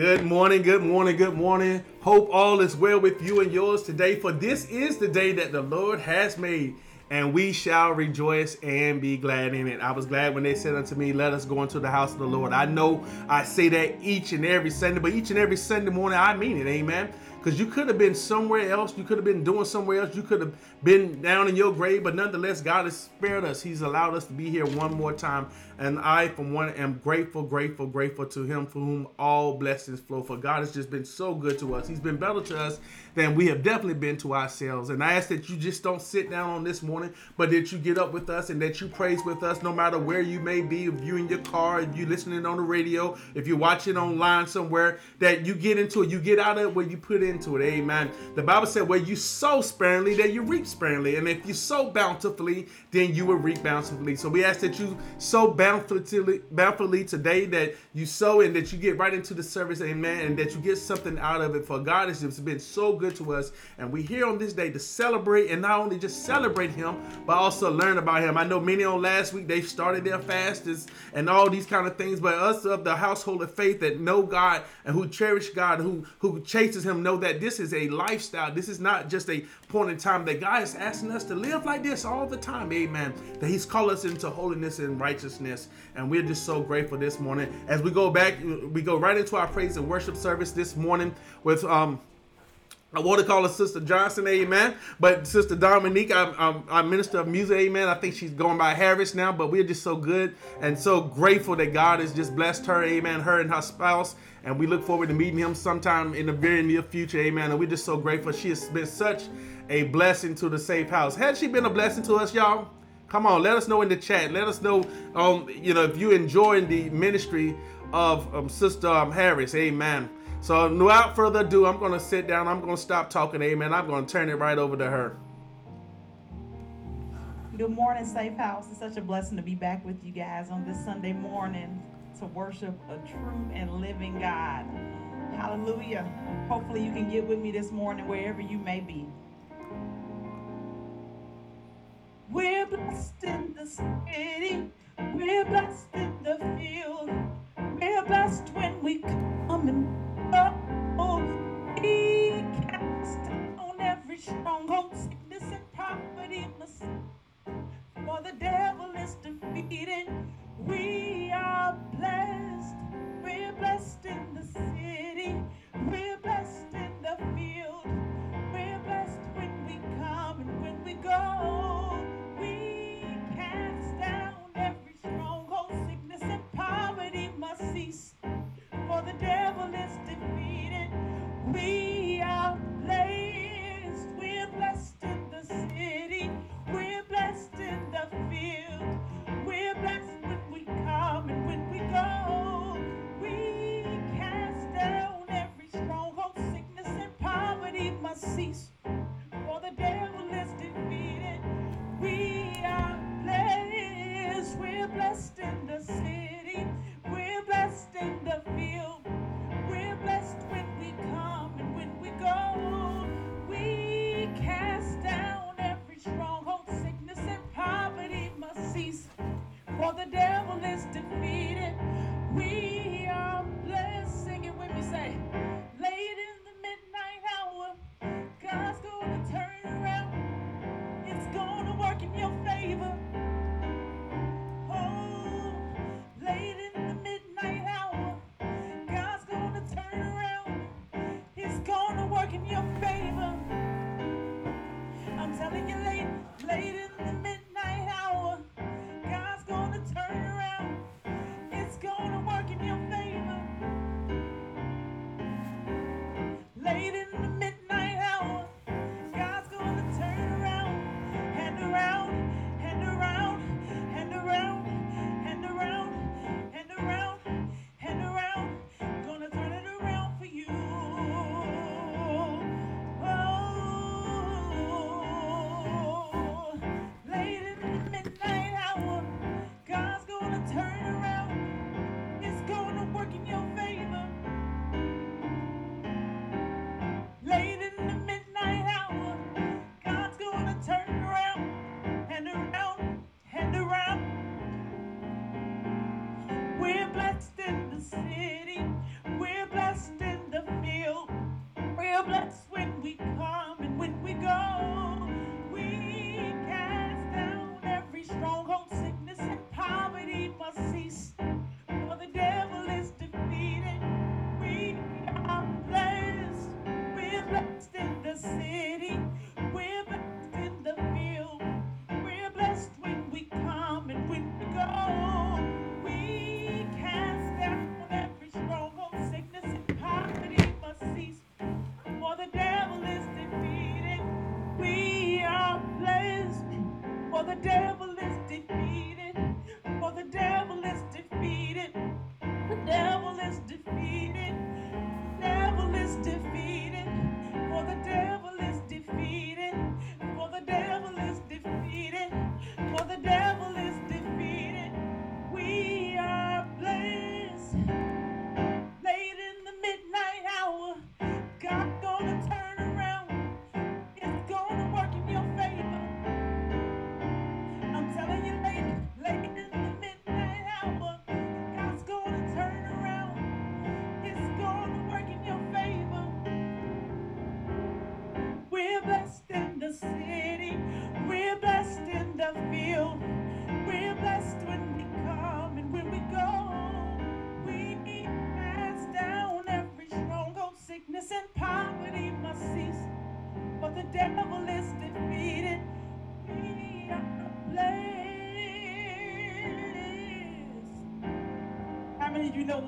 Good morning, good morning, good morning. Hope all is well with you and yours today, for this is the day that the Lord has made, and we shall rejoice and be glad in it. I was glad when they said unto me, Let us go into the house of the Lord. I know I say that each and every Sunday, but each and every Sunday morning I mean it, amen because you could have been somewhere else. You could have been doing somewhere else. You could have been down in your grave, but nonetheless, God has spared us. He's allowed us to be here one more time. And I, from one, am grateful, grateful, grateful to Him for whom all blessings flow. For God has just been so good to us. He's been better to us than we have definitely been to ourselves. And I ask that you just don't sit down on this morning, but that you get up with us and that you praise with us no matter where you may be. If you're in your car, if you're listening on the radio, if you're watching online somewhere, that you get into it. You get out of it where you put into it. Amen. The Bible said, where you sow sparingly, that you reap sparingly. And if you sow bountifully, then you will reap bountifully. So we ask that you sow bountifully, bountifully today, that you sow and that you get right into the service. Amen. And that you get something out of it. For God has just been so good to us. And we're here on this day to celebrate and not only just celebrate Him, but also learn about Him. I know many on last week they started their fasts and all these kind of things, but us of the household of faith that know God and who cherish God, who who chases Him, know that this is a lifestyle. This is not just a point in time that God is asking us to live like this all the time. Amen. That He's called us into holiness and righteousness, and we're just so grateful this morning. As we go back, we go right into our praise and worship service this morning with um I want to call her Sister Johnson, amen. But Sister Dominique, I'm, I'm, I'm, minister of music, amen. I think she's going by Harris now, but we're just so good and so grateful that God has just blessed her, amen, her and her spouse. And we look forward to meeting him sometime in the very near future, amen. And we're just so grateful. She has been such a blessing to the Safe House. Had she been a blessing to us, y'all? Come on, let us know in the chat. Let us know, um, you know, if you enjoying the ministry of um, Sister um, Harris, amen. So without further ado, I'm going to sit down. I'm going to stop talking. Amen. I'm going to turn it right over to her. Good morning, Safe House. It's such a blessing to be back with you guys on this Sunday morning to worship a true and living God. Hallelujah. Hopefully, you can get with me this morning wherever you may be. We're blessed in the city, we're blessed in the field, we're blessed when we come and he cast on every stronghold, sickness and poverty, for the devil is defeated. We are blessed. We're blessed in the city. We're blessed in the field. The devil is defeated.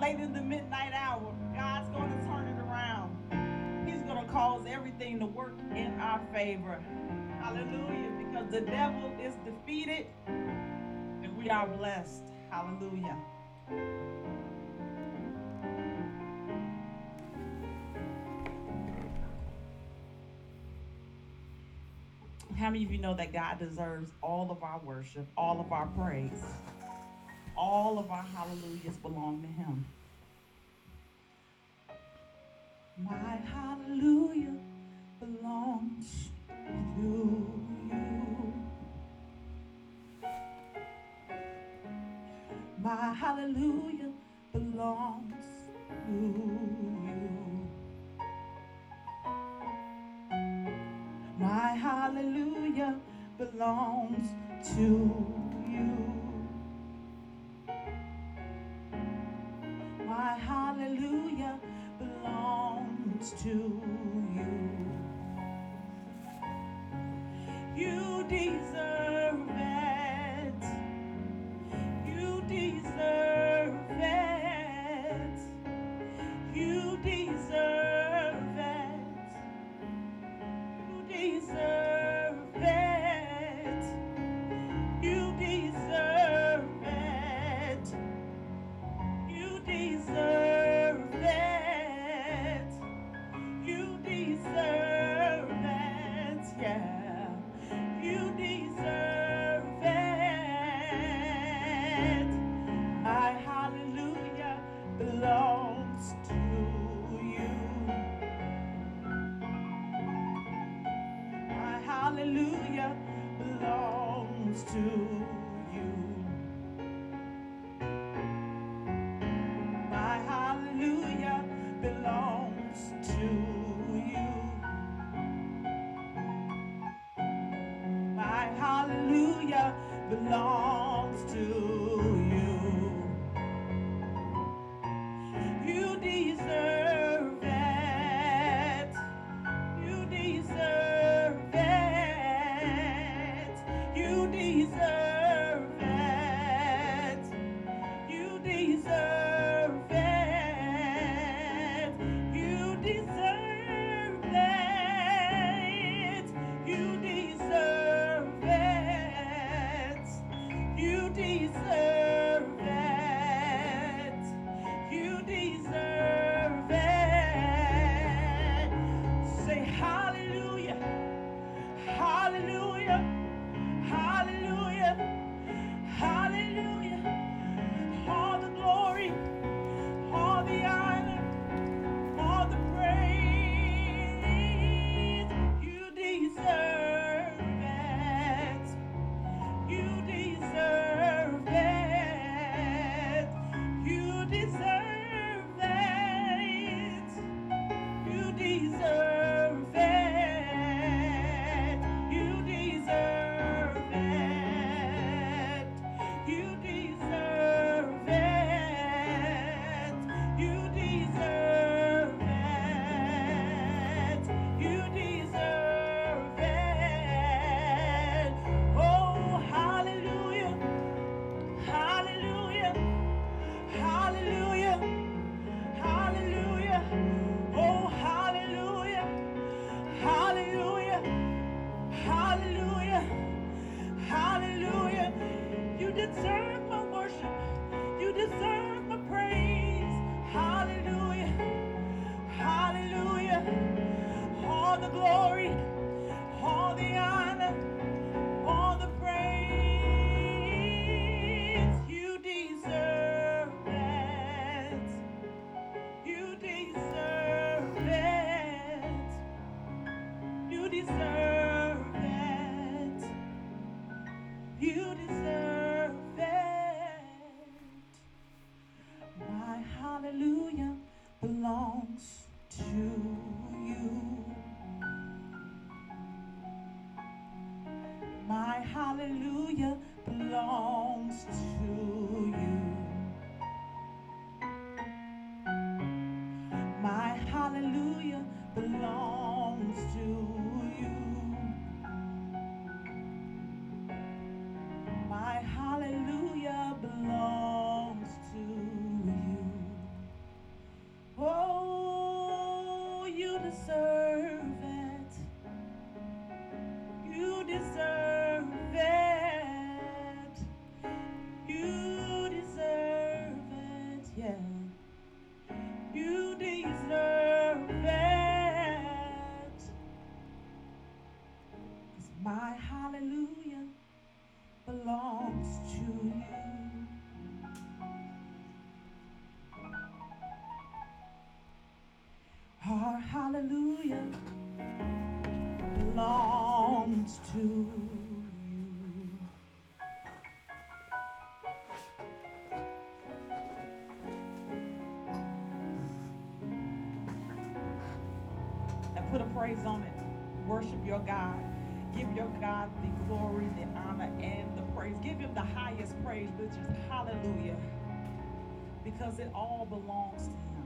late in the midnight hour, God's going to turn it around. He's going to cause everything to work in our favor. Hallelujah. Because the devil is defeated and we are blessed. Hallelujah. How many of you know that God deserves all of our worship, all of our praise? All of our hallelujahs belong to him. My hallelujah belongs to you. My hallelujah belongs to you. My hallelujah belongs to my hallelujah belongs to you. You deserve. praise on it. worship your God. Give your God the glory, the honor, and the praise. Give Him the highest praise, which is hallelujah, because it all belongs to Him.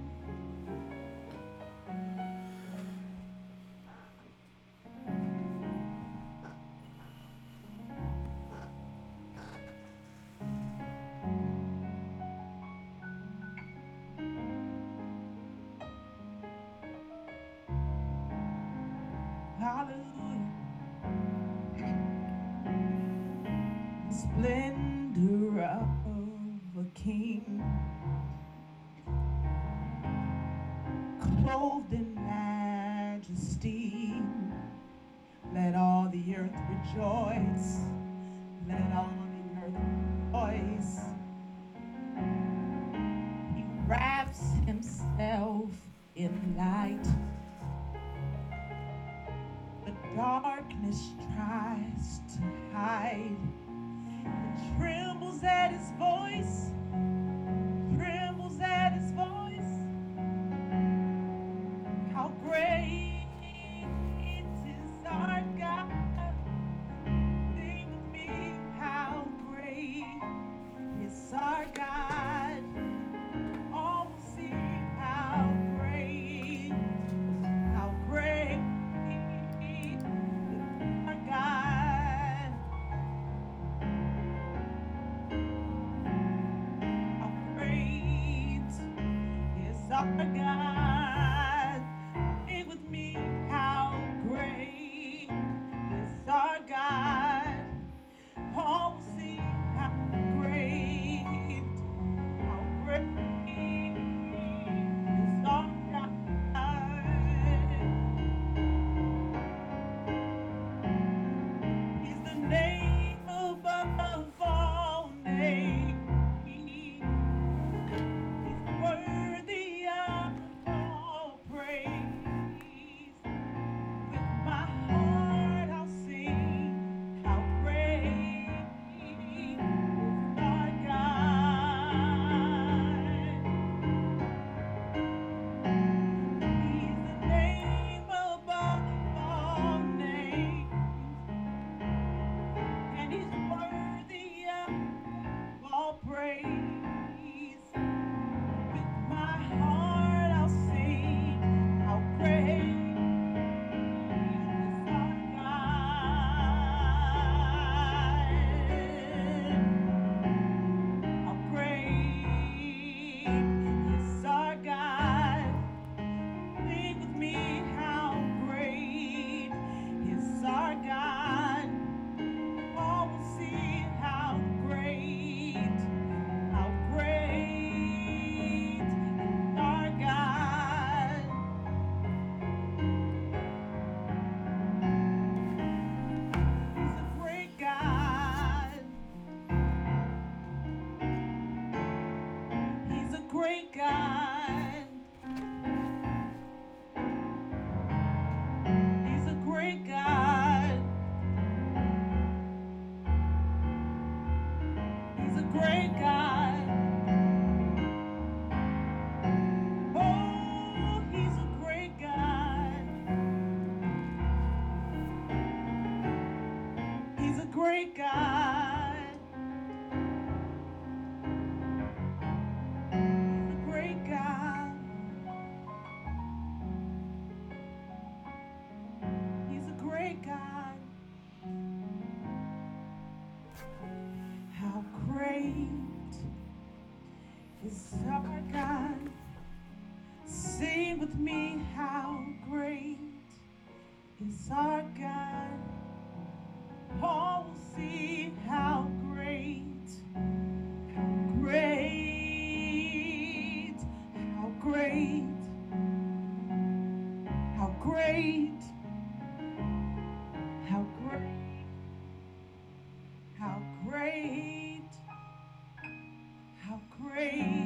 Great God. How great, how great, how great,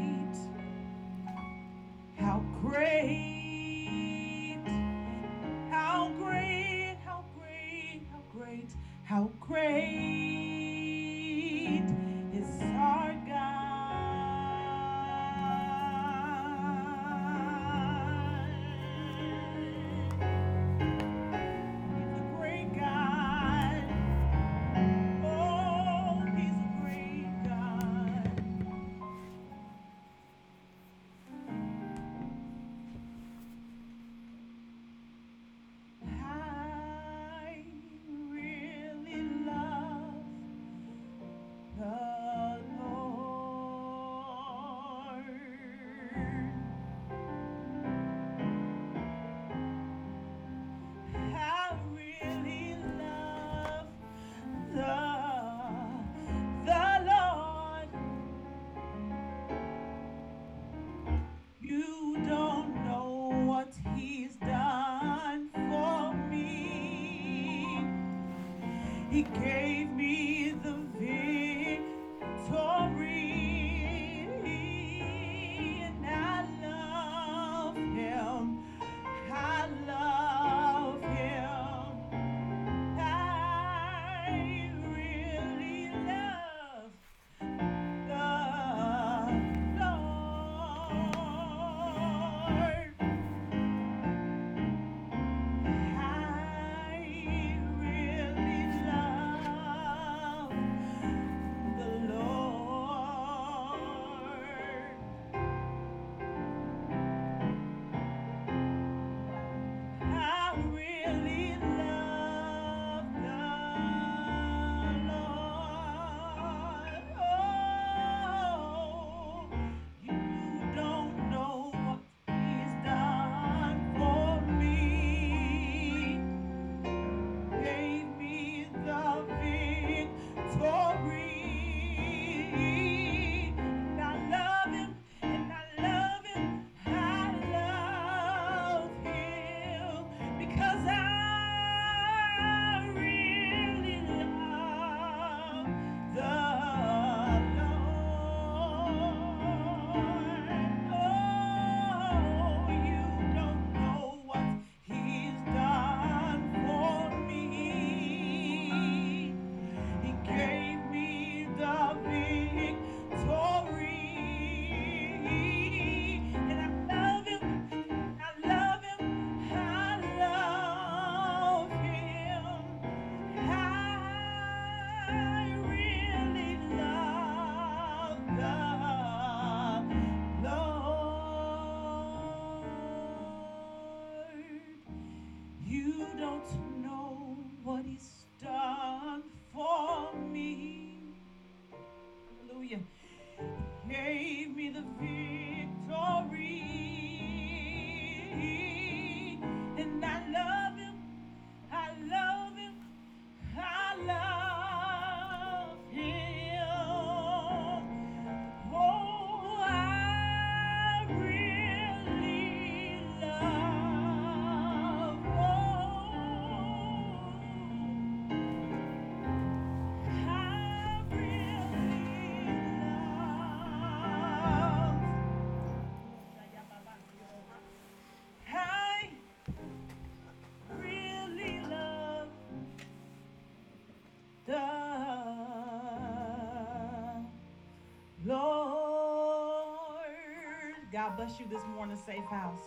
God bless you this morning, safe house.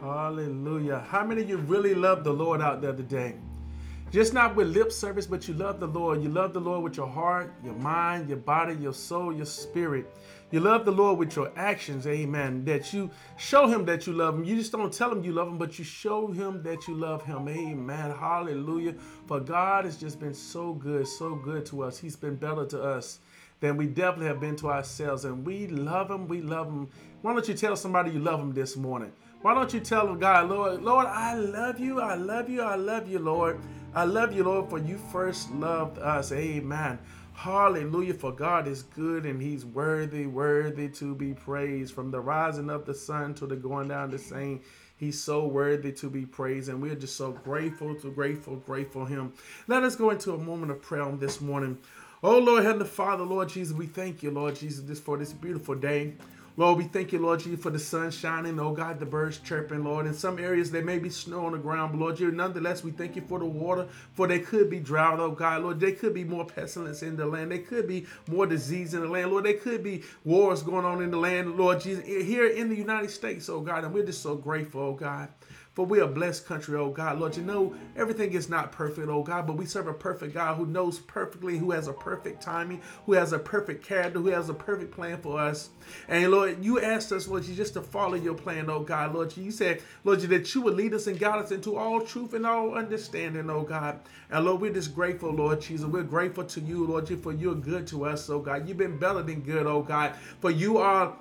Hallelujah. How many of you really love the Lord out there today? just not with lip service, but you love the Lord. You love the Lord with your heart, your mind, your body, your soul, your spirit. You love the Lord with your actions, amen. That you show him that you love him. You just don't tell him you love him, but you show him that you love him, amen. Hallelujah. For God has just been so good, so good to us. He's been better to us than we definitely have been to ourselves. And we love him, we love him. Why don't you tell somebody you love him this morning? Why don't you tell them, God, Lord, Lord, I love you, I love you, I love you, Lord. I love you, Lord, for you first loved us. Amen. Hallelujah. For God is good and He's worthy, worthy to be praised. From the rising of the sun to the going down the same. He's so worthy to be praised, and we're just so grateful to grateful, grateful Him. Let us go into a moment of prayer on this morning. Oh Lord, Heavenly Father, Lord Jesus, we thank you, Lord Jesus, this for this beautiful day. Lord, we thank you, Lord Jesus, for the sun shining. Oh God, the birds chirping, Lord. In some areas there may be snow on the ground, but Lord, you nonetheless, we thank you for the water, for there could be drought, oh God, Lord. There could be more pestilence in the land. There could be more disease in the land, Lord. There could be wars going on in the land, Lord Jesus, here in the United States, oh God. And we're just so grateful, oh God. For we are blessed country, oh God. Lord, you know everything is not perfect, oh God, but we serve a perfect God who knows perfectly, who has a perfect timing, who has a perfect character, who has a perfect plan for us. And Lord, you asked us, Lord, you just to follow your plan, oh God. Lord, you said, Lord, you that you would lead us and guide us into all truth and all understanding, oh God. And Lord, we're just grateful, Lord Jesus. We're grateful to you, Lord, for you're good to us, oh God. You've been better than good, oh God. For you are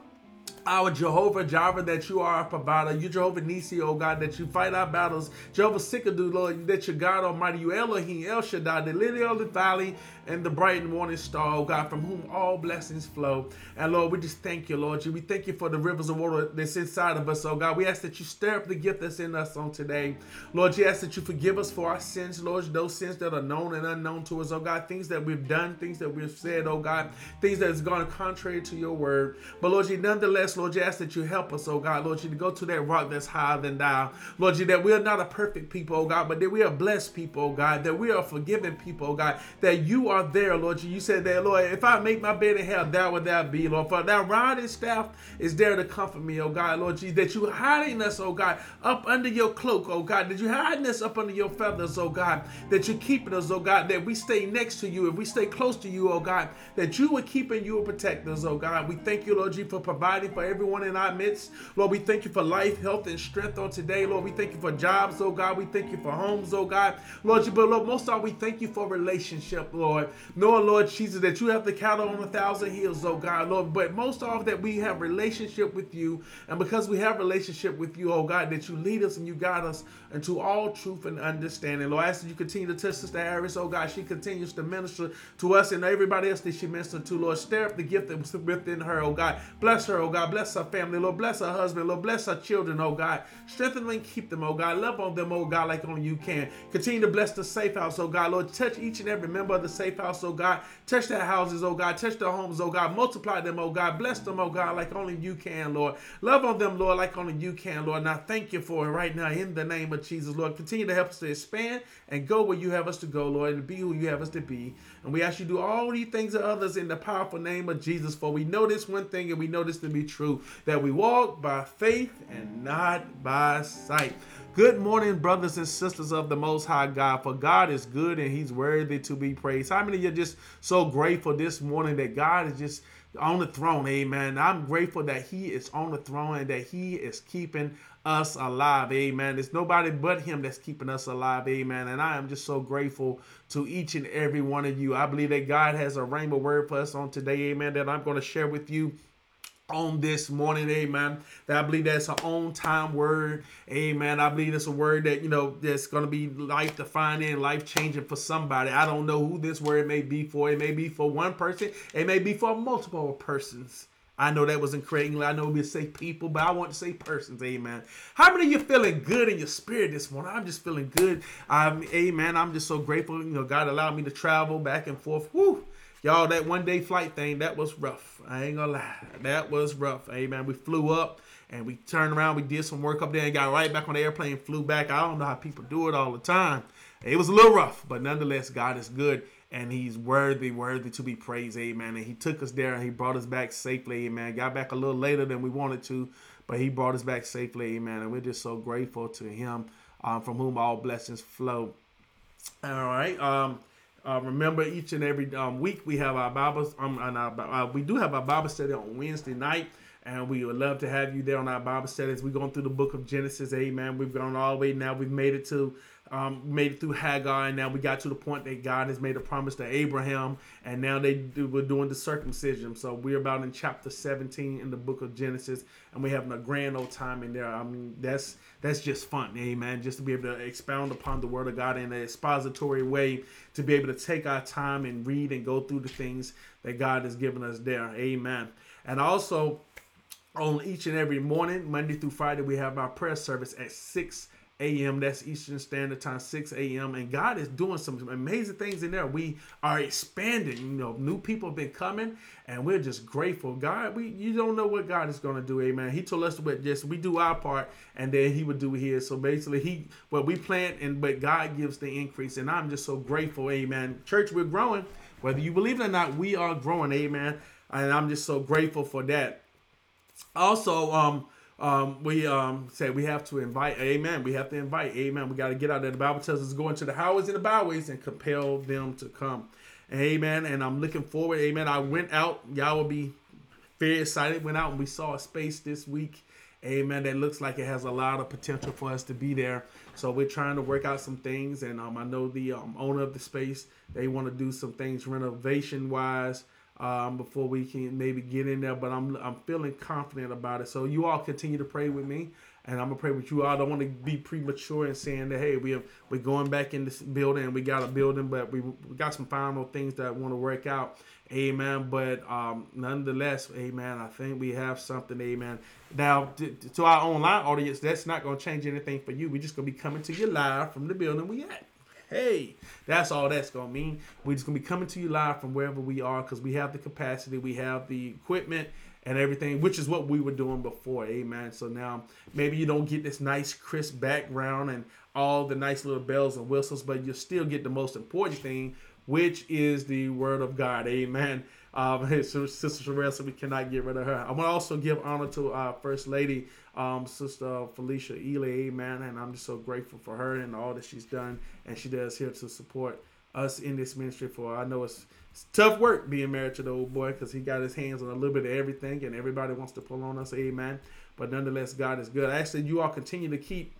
our Jehovah Jireh, that you are our provider. You Jehovah Nisi, oh God, that you fight our battles. Jehovah Tsidkenu, Lord, that you're God Almighty. You Elohim, El Shaddai, the lily of the valley, and the bright and morning star, oh God, from whom all blessings flow. And Lord, we just thank you, Lord. We thank you for the rivers of water that's inside of us, oh God. We ask that you stir up the gift that's in us on today. Lord, you ask that you forgive us for our sins, Lord, those sins that are known and unknown to us, oh God, things that we've done, things that we've said, oh God, things that has gone contrary to your word. But Lord, you nonetheless, Lord, you ask that you help us, oh God, Lord, you to go to that rock that's higher than thou. Lord, you that we are not a perfect people, oh God, but that we are blessed people, oh God, that we are forgiven people, oh God, that you are are there, Lord. You said that, Lord, if I make my bed in hell, thou would thou be, Lord. For that rod and staff is there to comfort me, oh God, Lord Jesus. That you hiding us, oh God, up under your cloak, oh God. That you hiding us up under your feathers, oh God. That you're keeping us, oh God. That we stay next to you. If we stay close to you, oh God. That you would keeping you would protect us, oh God. We thank you, Lord Jesus, for providing for everyone in our midst. Lord, we thank you for life, health, and strength on today. Lord, we thank you for jobs, oh God. We thank you for homes, oh God. Lord, but Lord, most of all, we thank you for relationship, Lord. Knowing, Lord Jesus, that you have the cattle on a thousand hills, oh God, Lord. But most of that we have relationship with you. And because we have relationship with you, oh God, that you lead us and you guide us into all truth and understanding. Lord, I ask that you continue to touch Sister Harris, oh God. She continues to minister to us and everybody else that she ministered to, Lord. Stir up the gift that was within her, oh God. Bless her, oh God. Bless her family, Lord. Bless her husband, Lord. Bless her children, oh God. Strengthen and keep them, oh God. Love on them, oh God, like only you can. Continue to bless the safe house, oh God. Lord, touch each and every member of the safe house, oh God. Touch their houses, oh God. Touch their homes, oh God. Multiply them, oh God. Bless them, oh God, like only you can, Lord. Love on them, Lord, like only you can, Lord. Now thank you for it right now in the name of Jesus, Lord. Continue to help us to expand and go where you have us to go, Lord, and be who you have us to be. And we ask you to do all these things to others in the powerful name of Jesus. For we know this one thing and we know this to be true that we walk by faith and not by sight. Good morning, brothers and sisters of the Most High God, for God is good and He's worthy to be praised. How many of you are just so grateful this morning that God is just on the throne? Amen. I'm grateful that He is on the throne and that He is keeping us alive. Amen. It's nobody but Him that's keeping us alive. Amen. And I am just so grateful to each and every one of you. I believe that God has a rainbow word for us on today. Amen. That I'm going to share with you on this morning, amen. That I believe that's an on time word, amen. I believe it's a word that you know that's going to be life defining, life changing for somebody. I don't know who this word may be for. It may be for one person, it may be for multiple persons. I know that wasn't correct English. I know we say people, but I want to say persons. Amen. How many of you feeling good in your spirit this morning? I'm just feeling good. I'm, amen. I'm just so grateful. You know, God allowed me to travel back and forth. Woo. Y'all, that one day flight thing, that was rough. I ain't gonna lie. That was rough. Amen. We flew up and we turned around. We did some work up there and got right back on the airplane, flew back. I don't know how people do it all the time. It was a little rough, but nonetheless, God is good and he's worthy, worthy to be praised. Amen. And he took us there and he brought us back safely. Amen. Got back a little later than we wanted to, but he brought us back safely. Amen. And we're just so grateful to him um, from whom all blessings flow. All right. Um, uh, remember, each and every um, week we have our Bible. Um, and our, uh, we do have our Bible study on Wednesday night, and we would love to have you there on our Bible studies. We're going through the book of Genesis. Amen. We've gone all the way now. We've made it to um, made it through Hagar, and now we got to the point that God has made a promise to Abraham, and now they do, we're doing the circumcision. So we're about in chapter 17 in the book of Genesis, and we're having a grand old time in there. I mean, that's that's just fun, amen. Just to be able to expound upon the Word of God in an expository way, to be able to take our time and read and go through the things that God has given us there, amen. And also on each and every morning, Monday through Friday, we have our prayer service at 6 a.m. That's Eastern Standard Time, 6 a.m. And God is doing some amazing things in there. We are expanding. You know, new people have been coming, and we're just grateful. God, we you don't know what God is going to do. Amen. He told us what just we do our part, and then He would do His. So basically, He what we plant, and but God gives the increase. And I'm just so grateful. Amen. Church, we're growing. Whether you believe it or not, we are growing. Amen. And I'm just so grateful for that. Also, um um, we um, say we have to invite, amen. We have to invite, amen. We got to get out there. The Bible tells us to go into the highways and the byways and compel them to come, amen. And I'm looking forward, amen. I went out, y'all will be very excited. Went out and we saw a space this week, amen. That looks like it has a lot of potential for us to be there. So we're trying to work out some things, and um, I know the um, owner of the space they want to do some things renovation wise um, before we can maybe get in there. But I'm I'm feeling confident about it. So you all continue to pray with me, and I'm gonna pray with you all. I don't want to be premature in saying that hey we have, we're going back in this building. We got a building, but we, we got some final things that want to work out. Amen. But um, nonetheless, amen. I think we have something. Amen. Now to, to our online audience, that's not gonna change anything for you. We're just gonna be coming to you live from the building we at. Hey, that's all that's gonna mean. We're just gonna be coming to you live from wherever we are because we have the capacity, we have the equipment and everything, which is what we were doing before. Amen. So now maybe you don't get this nice crisp background and all the nice little bells and whistles, but you still get the most important thing, which is the word of God. Amen. Um, Sister Sherelle, so we cannot get rid of her. I want to also give honor to our First Lady, um, Sister Felicia Ely, amen. And I'm just so grateful for her and all that she's done and she does here to support us in this ministry. For I know it's, it's tough work being married to the old boy because he got his hands on a little bit of everything and everybody wants to pull on us, amen. But nonetheless, God is good. Actually, you all continue to keep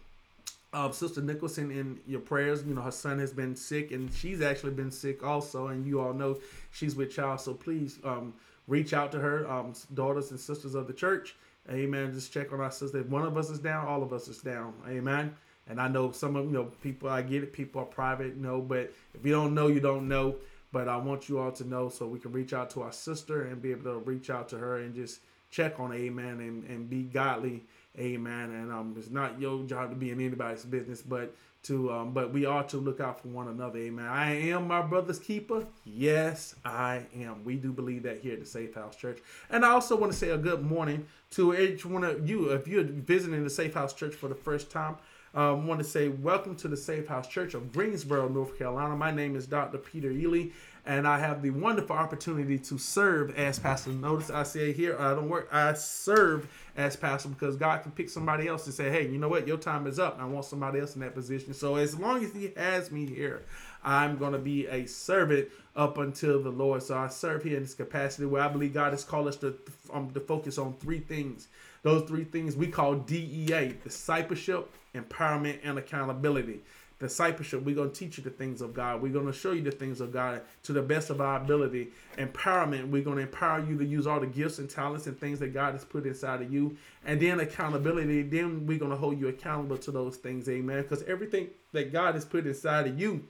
uh, Sister Nicholson in your prayers. You know, her son has been sick, and she's actually been sick also. And you all know she's with child, so please um, reach out to her, um, daughters and sisters of the church. Amen. Just check on our sister. If one of us is down, all of us is down. Amen. And I know some of you know people. I get it. People are private, you know. But if you don't know, you don't know. But I want you all to know so we can reach out to our sister and be able to reach out to her and just check on Amen and, and be godly Amen. And um, it's not your job to be in anybody's business, but to um, but we are to look out for one another. Amen. I am my brother's keeper. Yes, I am. We do believe that here at the Safe House Church. And I also want to say a good morning to each one of you. If you're visiting the Safe House Church for the first time, I um, want to say welcome to the Safe House Church of Greensboro, North Carolina. My name is Dr. Peter Ely, and I have the wonderful opportunity to serve as pastor. Notice I say here, I don't work, I serve as pastor because God can pick somebody else and say, hey, you know what, your time is up. I want somebody else in that position. So as long as He has me here, I'm going to be a servant up until the Lord. So I serve here in this capacity where I believe God has called us to, um, to focus on three things. Those three things we call DEA discipleship, empowerment, and accountability discipleship, we're going to teach you the things of God. We're going to show you the things of God to the best of our ability. Empowerment, we're going to empower you to use all the gifts and talents and things that God has put inside of you. And then accountability, then we're going to hold you accountable to those things. Amen. Because everything that God has put inside of you,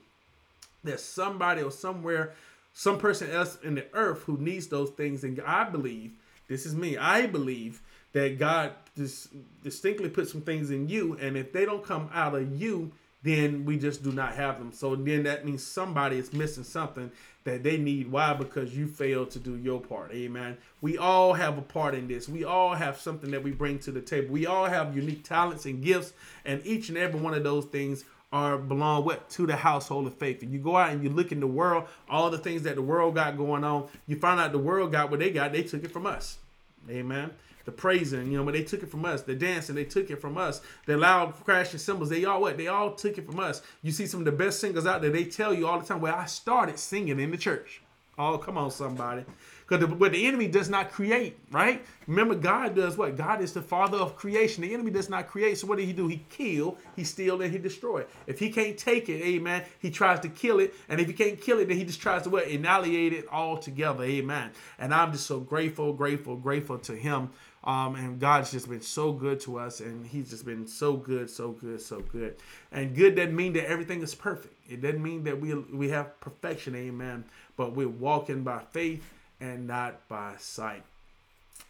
there's somebody or somewhere, some person else in the earth who needs those things. And I believe, this is me, I believe that God just distinctly put some things in you. And if they don't come out of you, then we just do not have them. So then that means somebody is missing something that they need. Why? Because you failed to do your part. Amen. We all have a part in this. We all have something that we bring to the table. We all have unique talents and gifts, and each and every one of those things are belong what to the household of faith. And you go out and you look in the world, all the things that the world got going on, you find out the world got what they got, they took it from us. Amen. The praising, you know, but they took it from us. The dancing, they took it from us. The loud crashing cymbals, they all what? They all took it from us. You see some of the best singers out there, they tell you all the time, well, I started singing in the church. Oh, come on, somebody. Because what the enemy does not create, right? Remember, God does what? God is the father of creation. The enemy does not create. So what did he do? He kill, he steal, and he destroy. If he can't take it, amen, he tries to kill it. And if he can't kill it, then he just tries to what? Annihilate it all together. Amen. And I'm just so grateful, grateful, grateful to him. Um, and God's just been so good to us, and He's just been so good, so good, so good. And good doesn't mean that everything is perfect. It doesn't mean that we we have perfection, amen. But we're walking by faith and not by sight.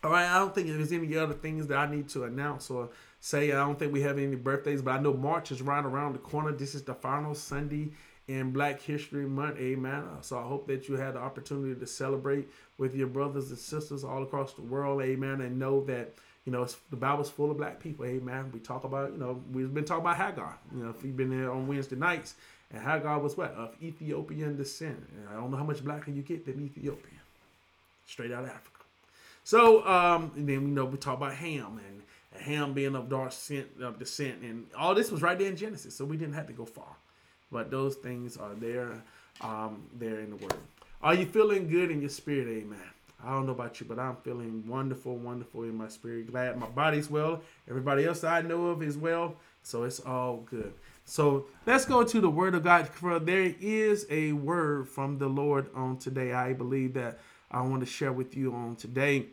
All right, I don't think there's any other things that I need to announce or say. I don't think we have any birthdays, but I know March is right around the corner. This is the final Sunday in Black History Month. Amen. So I hope that you had the opportunity to celebrate with your brothers and sisters all across the world. Amen. And know that you know the Bible's full of black people. Amen. We talk about you know we've been talking about Hagar. You know if you've been there on Wednesday nights, and Hagar was what of Ethiopian descent. And I don't know how much blacker you get than Ethiopian straight out of Africa. So, um, and then you know we talk about Ham and, Ham being of dark descent, of descent, and all this was right there in Genesis, so we didn't have to go far. But those things are there, um, there in the Word. Are you feeling good in your spirit? Amen. I don't know about you, but I'm feeling wonderful, wonderful in my spirit. Glad my body's well. Everybody else I know of is well, so it's all good. So let's go to the Word of God. For there is a word from the Lord on today. I believe that I want to share with you on today.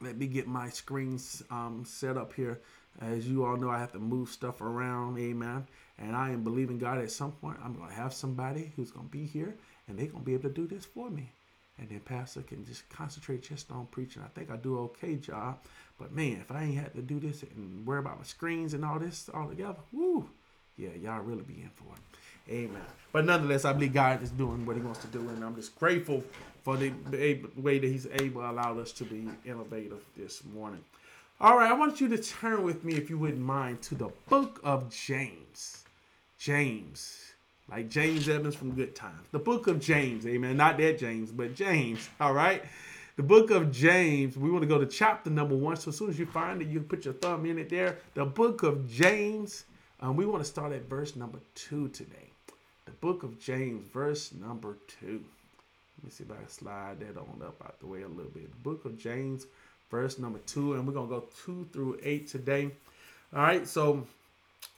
Let me get my screens um, set up here. As you all know, I have to move stuff around. Amen. And I am believing God at some point I'm going to have somebody who's going to be here and they're going to be able to do this for me. And then Pastor can just concentrate just on preaching. I think I do okay job. But man, if I ain't had to do this and worry about my screens and all this all together, woo, yeah, y'all really be in for it. Amen. But nonetheless, I believe God is doing what He wants to do, and I'm just grateful for the way that He's able to allow us to be innovative this morning. All right, I want you to turn with me, if you wouldn't mind, to the book of James. James, like James Evans from Good Times. The book of James, amen. Not that James, but James, all right? The book of James, we want to go to chapter number one. So as soon as you find it, you put your thumb in it there. The book of James, um, we want to start at verse number two today. The book of James, verse number two. Let me see if I can slide that on up out the way a little bit. The book of James, verse number two, and we're gonna go two through eight today. All right, so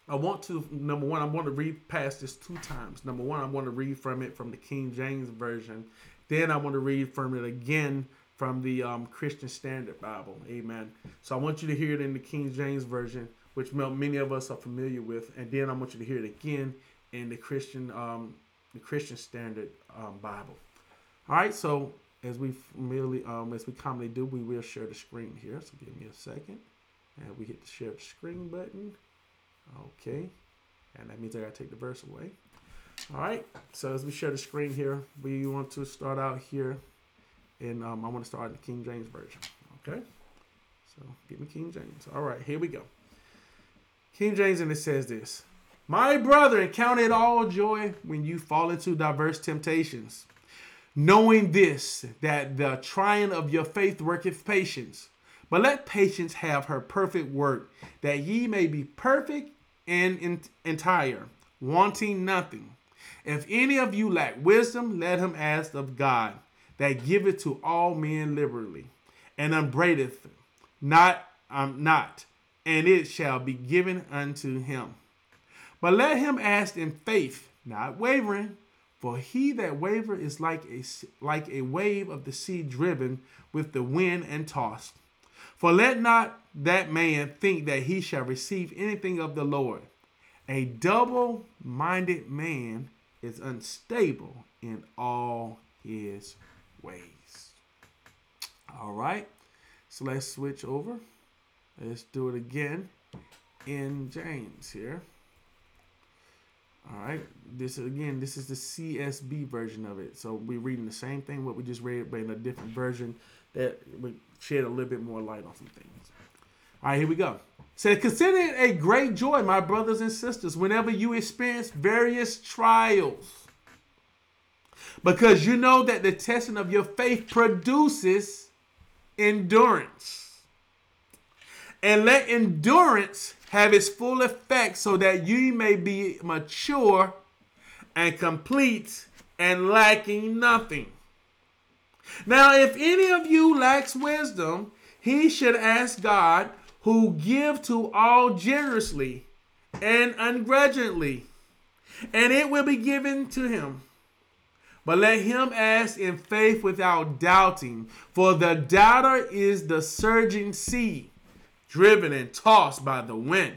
I want to number one, I want to read past this two times. Number one, I want to read from it from the King James version. Then I want to read from it again from the um, Christian Standard Bible. Amen. So I want you to hear it in the King James version, which many of us are familiar with, and then I want you to hear it again in the Christian um, the Christian Standard um, Bible. All right, so as we merely um, as we commonly do, we will share the screen here. So give me a second, and we hit the share the screen button. Okay, and that means I gotta take the verse away. All right, so as we share the screen here, we want to start out here, and um, I want to start in the King James version. Okay, so give me King James. All right, here we go. King James, and it says this: My brother, count it all joy when you fall into diverse temptations knowing this, that the trying of your faith worketh patience. But let patience have her perfect work, that ye may be perfect and entire, wanting nothing. If any of you lack wisdom, let him ask of God, that giveth to all men liberally, and upbraideth not, um, not, and it shall be given unto him. But let him ask in faith, not wavering. For he that waver is like a, like a wave of the sea driven with the wind and tossed. For let not that man think that he shall receive anything of the Lord. A double minded man is unstable in all his ways. All right, so let's switch over. Let's do it again in James here. All right. This again, this is the CSB version of it. So we're reading the same thing what we just read, but in a different version that shed a little bit more light on some things. All right, here we go. Say, consider it a great joy, my brothers and sisters, whenever you experience various trials. Because you know that the testing of your faith produces endurance. and let endurance have its full effect so that you may be mature and complete and lacking nothing. Now, if any of you lacks wisdom, he should ask God, who give to all generously and ungrudgingly, and it will be given to him. But let him ask in faith without doubting, for the doubter is the surging sea, driven and tossed by the wind.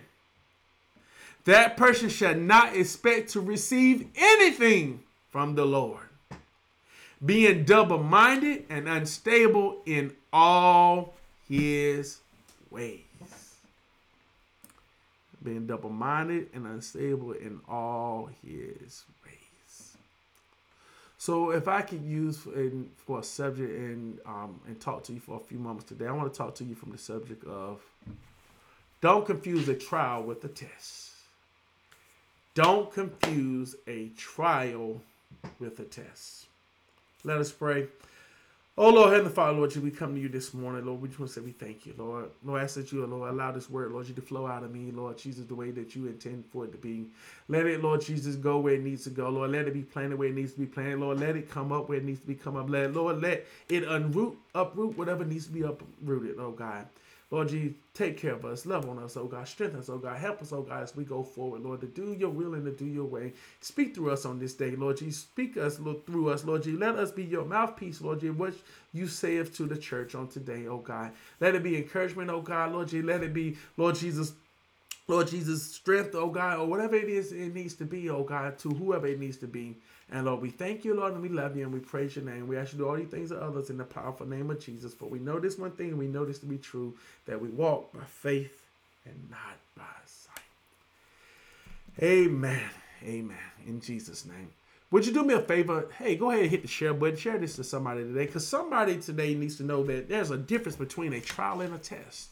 That person shall not expect to receive anything from the Lord, being double minded and unstable in all his ways. Being double minded and unstable in all his ways. So, if I could use for, in, for a subject and um, and talk to you for a few moments today, I want to talk to you from the subject of don't confuse a trial with a test. Don't confuse a trial with a test. Let us pray. Oh Lord, Heavenly Father, Lord, we come to you this morning, Lord. We just want to say we thank you, Lord. Lord, I ask that you, Lord, allow this word, Lord, you to flow out of me, Lord Jesus, the way that you intend for it to be. Let it, Lord Jesus, go where it needs to go, Lord. Let it be planted where it needs to be planted, Lord. Let it come up where it needs to be come up. Let Lord, let it unroot, uproot whatever needs to be uprooted, oh God. Lord Jesus, take care of us, love on us, oh God, strengthen us, oh God, help us, oh God, as we go forward, Lord, to do your will and to do your way. Speak through us on this day, Lord Jesus. Speak us through us, Lord Jesus. Let us be your mouthpiece, Lord Jesus, what you saith to the church on today, oh God. Let it be encouragement, oh God, Lord Jesus. Let it be, Lord Jesus, Lord Jesus, strength, oh God, or whatever it is it needs to be, oh God, to whoever it needs to be. And Lord, we thank you, Lord, and we love you and we praise your name. We ask you to do all these things and others in the powerful name of Jesus. For we know this one thing, and we know this to be true, that we walk by faith and not by sight. Amen. Amen. In Jesus' name. Would you do me a favor? Hey, go ahead and hit the share button. Share this to somebody today. Because somebody today needs to know that there's a difference between a trial and a test.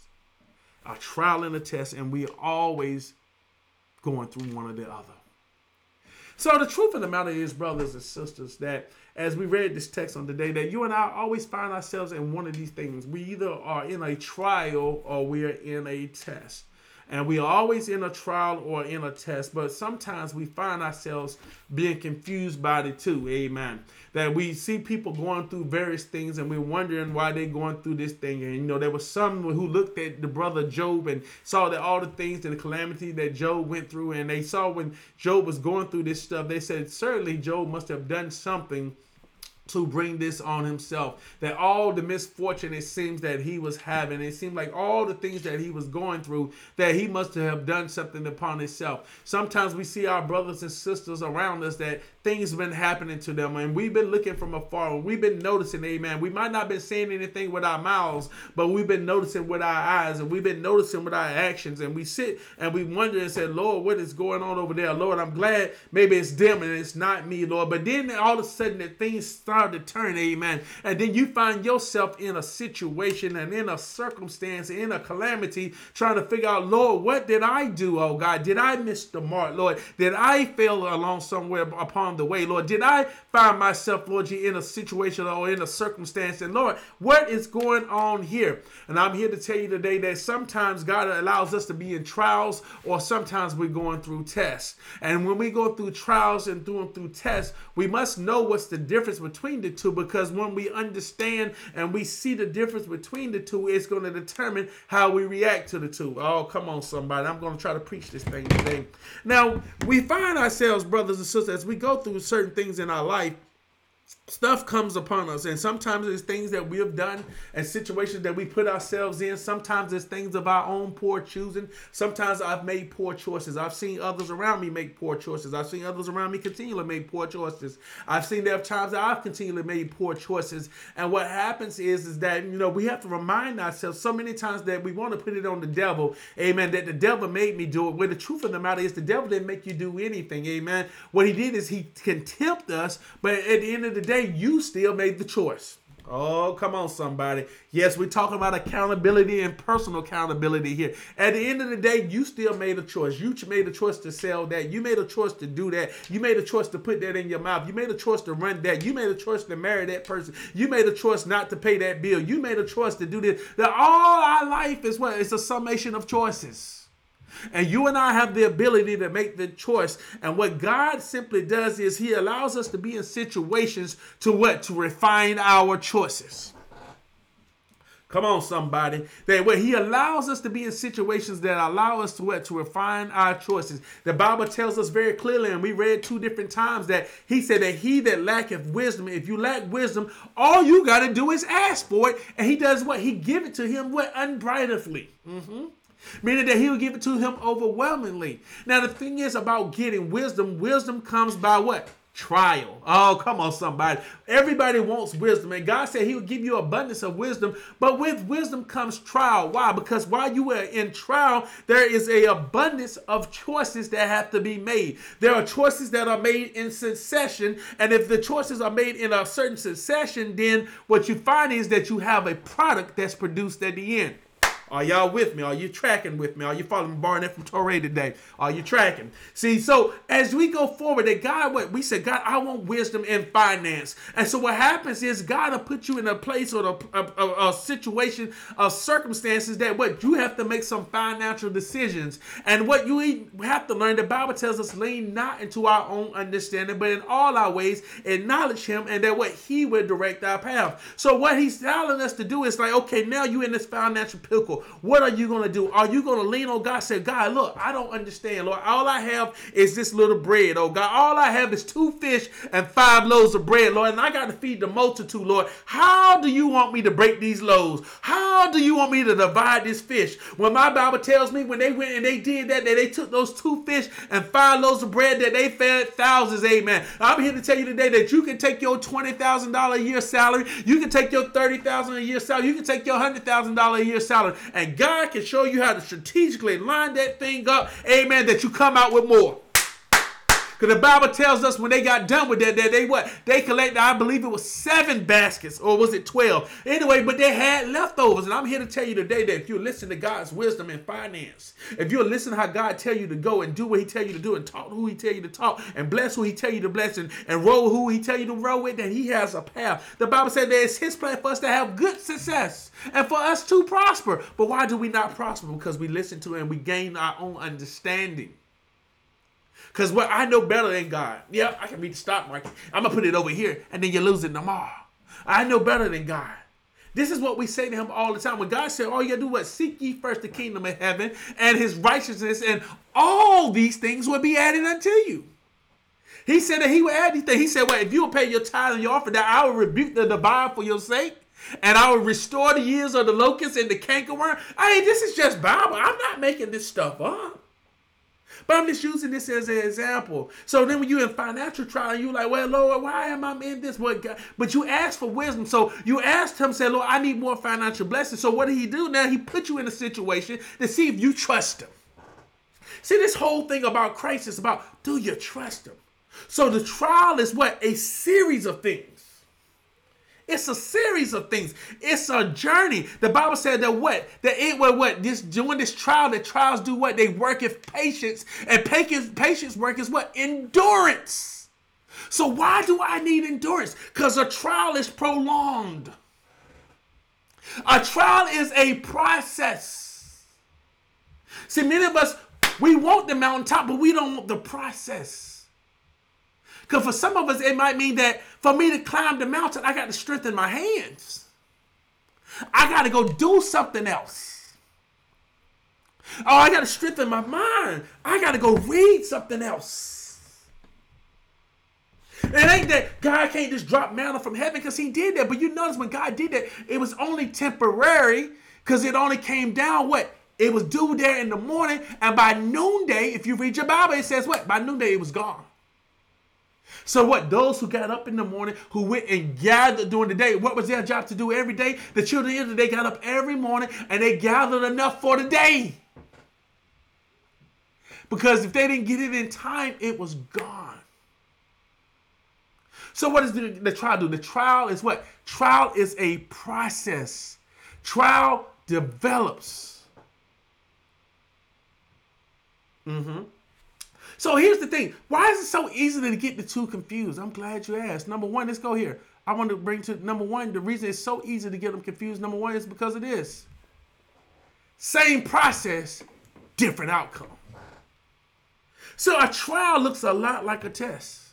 A trial and a test, and we are always going through one or the other. So the truth of the matter is, brothers and sisters, that as we read this text on the day, that you and I always find ourselves in one of these things. We either are in a trial or we are in a test. And we are always in a trial or in a test, but sometimes we find ourselves being confused by the two. Amen. That we see people going through various things and we're wondering why they're going through this thing. And you know, there was some who looked at the brother Job and saw that all the things and the calamity that Job went through, and they saw when Job was going through this stuff, they said, Certainly Job must have done something to bring this on himself. That all the misfortune it seems that he was having, it seemed like all the things that he was going through, that he must have done something upon himself. Sometimes we see our brothers and sisters around us that things have been happening to them, and we've been looking from afar. We've been noticing, amen. We might not been saying anything with our mouths, but we've been noticing with our eyes, and we've been noticing with our actions. And we sit and we wonder and say, Lord, what is going on over there? Lord, I'm glad maybe it's them and it's not me, Lord. But then all of a sudden that things start to turn, amen. And then you find yourself in a situation and in a circumstance, in a calamity, trying to figure out, Lord, what did I do, oh God? Did I miss the mark, Lord? Did I fail along somewhere upon the way, Lord? Did I find myself, Lord, in a situation or in a circumstance? And Lord, what is going on here? And I'm here to tell you today that sometimes God allows us to be in trials or sometimes we're going through tests. And when we go through trials and through through tests, we must know what's the difference between the two because when we understand and we see the difference between the two, it's going to determine how we react to the two. Oh, come on, somebody. I'm going to try to preach this thing today. Now, we find ourselves, brothers and sisters, as we go through certain things in our life stuff comes upon us. And sometimes it's things that we have done and situations that we put ourselves in. Sometimes it's things of our own poor choosing. Sometimes i've made poor choices. I've seen others around me make poor choices. I've seen others around me continually make poor choices. I've seen there are times that i've continually made poor choices. And what happens is is that you know we have to remind ourselves so many times that we want to put it on the devil. Amen. That the devil made me do it. Where the truth of the matter is the devil didn't make you do anything. Amen. What he did is he can tempt us but at the end of the day you still made the choice. Oh, come on, somebody. Yes, we're talking about accountability and personal accountability here. At the end of the day, you still made a choice. You made a choice to sell that. You made a choice to do that. You made a choice to put that in your mouth. You made a choice to run that. You made a choice to marry that person. You made a choice not to pay that bill. You made a choice to do this. That all our life is what? It's a summation of choices. And you and I have the ability to make the choice. And what God simply does is He allows us to be in situations to what? To refine our choices. Come on, somebody. That where he allows us to be in situations that allow us to what? To refine our choices. The Bible tells us very clearly, and we read two different times that he said that he that lacketh wisdom, if you lack wisdom, all you got to do is ask for it. And he does what? He give it to him what? Unbridledly. Mm-hmm meaning that he will give it to him overwhelmingly. Now, the thing is about getting wisdom, wisdom comes by what? Trial. Oh, come on, somebody. Everybody wants wisdom, and God said He will give you abundance of wisdom. But with wisdom comes trial. Why? Because while you are in trial, there is a abundance of choices that have to be made. There are choices that are made in succession, and if the choices are made in a certain succession, then what you find is that you have a product that's produced at the end. Are y'all with me? Are you tracking with me? Are you following Barnett from Torrey today? Are you tracking? See, so as we go forward, that God, what we said, God, I want wisdom in finance. And so what happens is God will put you in a place or a, a, a, a situation of circumstances that what you have to make some financial decisions. And what you have to learn, the Bible tells us, lean not into our own understanding, but in all our ways acknowledge him and that what he will direct our path. So what he's telling us to do is like, okay, now you're in this financial pickle. What are you going to do? Are you going to lean on God? Say, God, look, I don't understand, Lord. All I have is this little bread, oh God. All I have is two fish and five loaves of bread, Lord, and I got to feed the multitude, Lord. How do you want me to break these loaves? How do you want me to divide this fish? When my Bible tells me when they went and they did that, that they took those two fish and five loaves of bread, that they fed thousands, amen. I'm here to tell you today that you can take your $20,000 a year salary, you can take your $30,000 a year salary, you can take your $100,000 a year salary, and God can show you how to strategically line that thing up, amen, that you come out with more. Because the Bible tells us when they got done with that, that they what? They collected, I believe it was seven baskets, or was it 12? Anyway, but they had leftovers. And I'm here to tell you today that if you listen to God's wisdom and finance, if you listen to how God tell you to go and do what he tell you to do and talk who he tell you to talk and bless who he tell you to bless and, and roll who he tell you to roll with, that he has a path. The Bible said that it's his plan for us to have good success and for us to prosper. But why do we not prosper? Because we listen to and we gain our own understanding. Because what I know better than God. Yeah, I can read the stock market. I'm gonna put it over here, and then you lose it tomorrow. I know better than God. This is what we say to him all the time. When God said, All you do what? Seek ye first the kingdom of heaven and his righteousness, and all these things will be added unto you. He said that he will add these things. He said, Well, if you will pay your tithe and your offering, that I will rebuke the devourer for your sake. And I will restore the years of the locust and the cankerworm. Mean, this is just Bible. I'm not making this stuff up. But I'm just using this as an example. So then when you're in financial trial, you're like, well, Lord, why am I in this? What God? But you asked for wisdom. So you asked him, say, Lord, I need more financial blessings. So what did he do? Now he put you in a situation to see if you trust him. See, this whole thing about Christ is about do you trust him? So the trial is what? A series of things. It's a series of things. It's a journey. The Bible said that what? That it was what? This during this trial, the trials do what? They work with patience. And patience, patience work is what? Endurance. So why do I need endurance? Because a trial is prolonged. A trial is a process. See, many of us, we want the mountaintop, but we don't want the process. Because for some of us, it might mean that for me to climb the mountain, I got to strengthen my hands. I got to go do something else. Oh, I got to strengthen my mind. I got to go read something else. It ain't that God can't just drop manna from heaven because he did that. But you notice when God did that, it was only temporary because it only came down what? It was due there in the morning. And by noonday, if you read your Bible, it says what? By noonday, it was gone. So what? Those who got up in the morning, who went and gathered during the day, what was their job to do every day? The children of Israel, they got up every morning and they gathered enough for the day. Because if they didn't get it in time, it was gone. So what does the, the trial do? The trial is what? Trial is a process. Trial develops. Mm-hmm. So here's the thing. Why is it so easy to get the two confused? I'm glad you asked. Number one, let's go here. I want to bring to number one. The reason it's so easy to get them confused, number one, is because of this. Same process, different outcome. So a trial looks a lot like a test.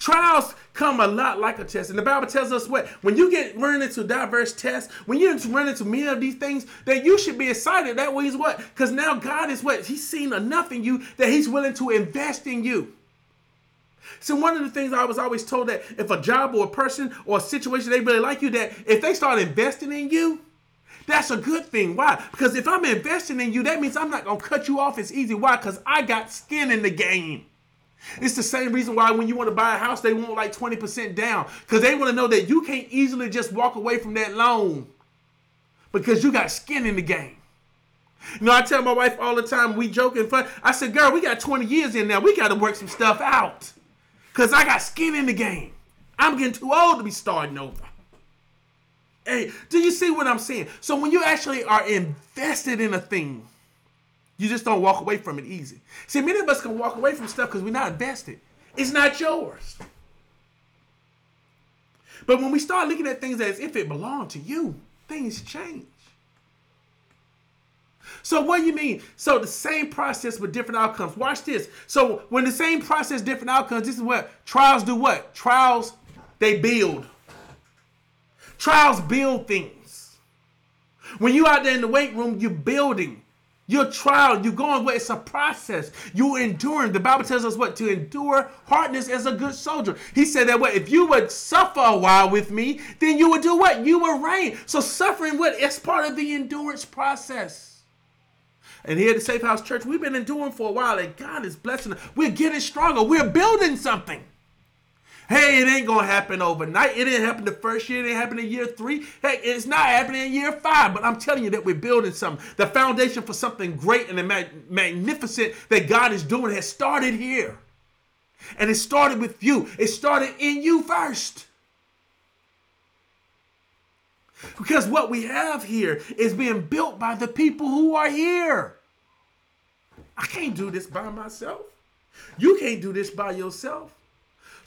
Trials come a lot like a test. And the Bible tells us what? When you get run into diverse tests, when you run into many of these things, that you should be excited. That way is what? Because now God is what? He's seen enough in you that he's willing to invest in you. So one of the things I was always told that if a job or a person or a situation they really like you, that if they start investing in you, that's a good thing. Why? Because if I'm investing in you, that means I'm not gonna cut you off as easy. Why? Because I got skin in the game. It's the same reason why when you want to buy a house, they want like 20% down. Because they want to know that you can't easily just walk away from that loan because you got skin in the game. You know, I tell my wife all the time, we joke and fun. I said, girl, we got 20 years in now. We got to work some stuff out. Because I got skin in the game. I'm getting too old to be starting over. Hey, do you see what I'm saying? So when you actually are invested in a thing, you just don't walk away from it easy. See, many of us can walk away from stuff because we're not invested. It's not yours. But when we start looking at things as if it belonged to you, things change. So what do you mean? So the same process with different outcomes. Watch this. So when the same process, different outcomes, this is what trials do what? Trials, they build. Trials build things. When you out there in the weight room, you're building. Your trial, you're going where it's a process. You enduring. The Bible tells us what to endure hardness as a good soldier. He said that what if you would suffer a while with me, then you would do what? You would reign. So suffering what? It's part of the endurance process. And here at the Safe House Church, we've been enduring for a while, and God is blessing us. We're getting stronger. We're building something. Hey, it ain't gonna happen overnight. It didn't happen the first year. It didn't happen in year three. Hey, it's not happening in year five. But I'm telling you that we're building something. The foundation for something great and magnificent that God is doing has started here, and it started with you. It started in you first. Because what we have here is being built by the people who are here. I can't do this by myself. You can't do this by yourself.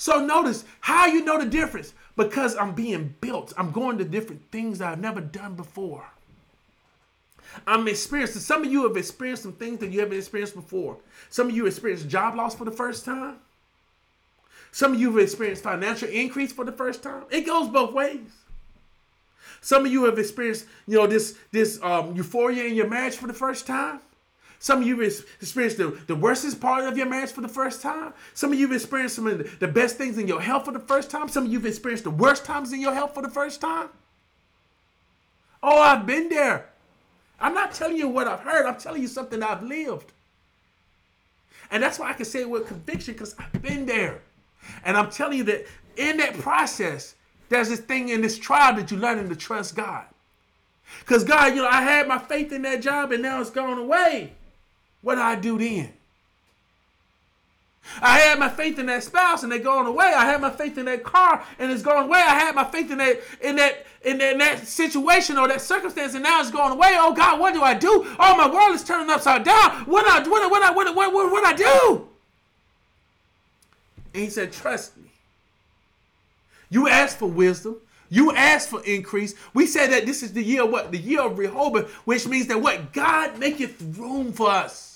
So notice how you know the difference because I'm being built. I'm going to different things I've never done before. I'm experiencing. Some of you have experienced some things that you haven't experienced before. Some of you experienced job loss for the first time. Some of you have experienced financial increase for the first time. It goes both ways. Some of you have experienced, you know, this this um, euphoria in your marriage for the first time. Some of you have experienced the, the worstest part of your marriage for the first time. Some of you have experienced some of the, best things in your health for the first time. Some of you have experienced the worst times in your health for the first time. Oh, I've been there. I'm not telling you what I've heard. I'm telling you something I've lived. And that's why I can say it with conviction because I've been there. And I'm telling you that in that process, there's this thing in this trial that you're learning to trust God. Because God, you know, I had my faith in that job and now it's gone away. What do I do then? I had my faith in that spouse and they're going away. I had my faith in that car and it's going away. I had my faith in that in that in that, in that situation or that circumstance and now it's going away. Oh God, what do I do? Oh, my world is turning upside down. What I what I what I what what what, what I do? And he said, "Trust me. You asked for wisdom. You asked for increase. We said that this is the year what? The year of Rehoboth, which means that what? God maketh room for us.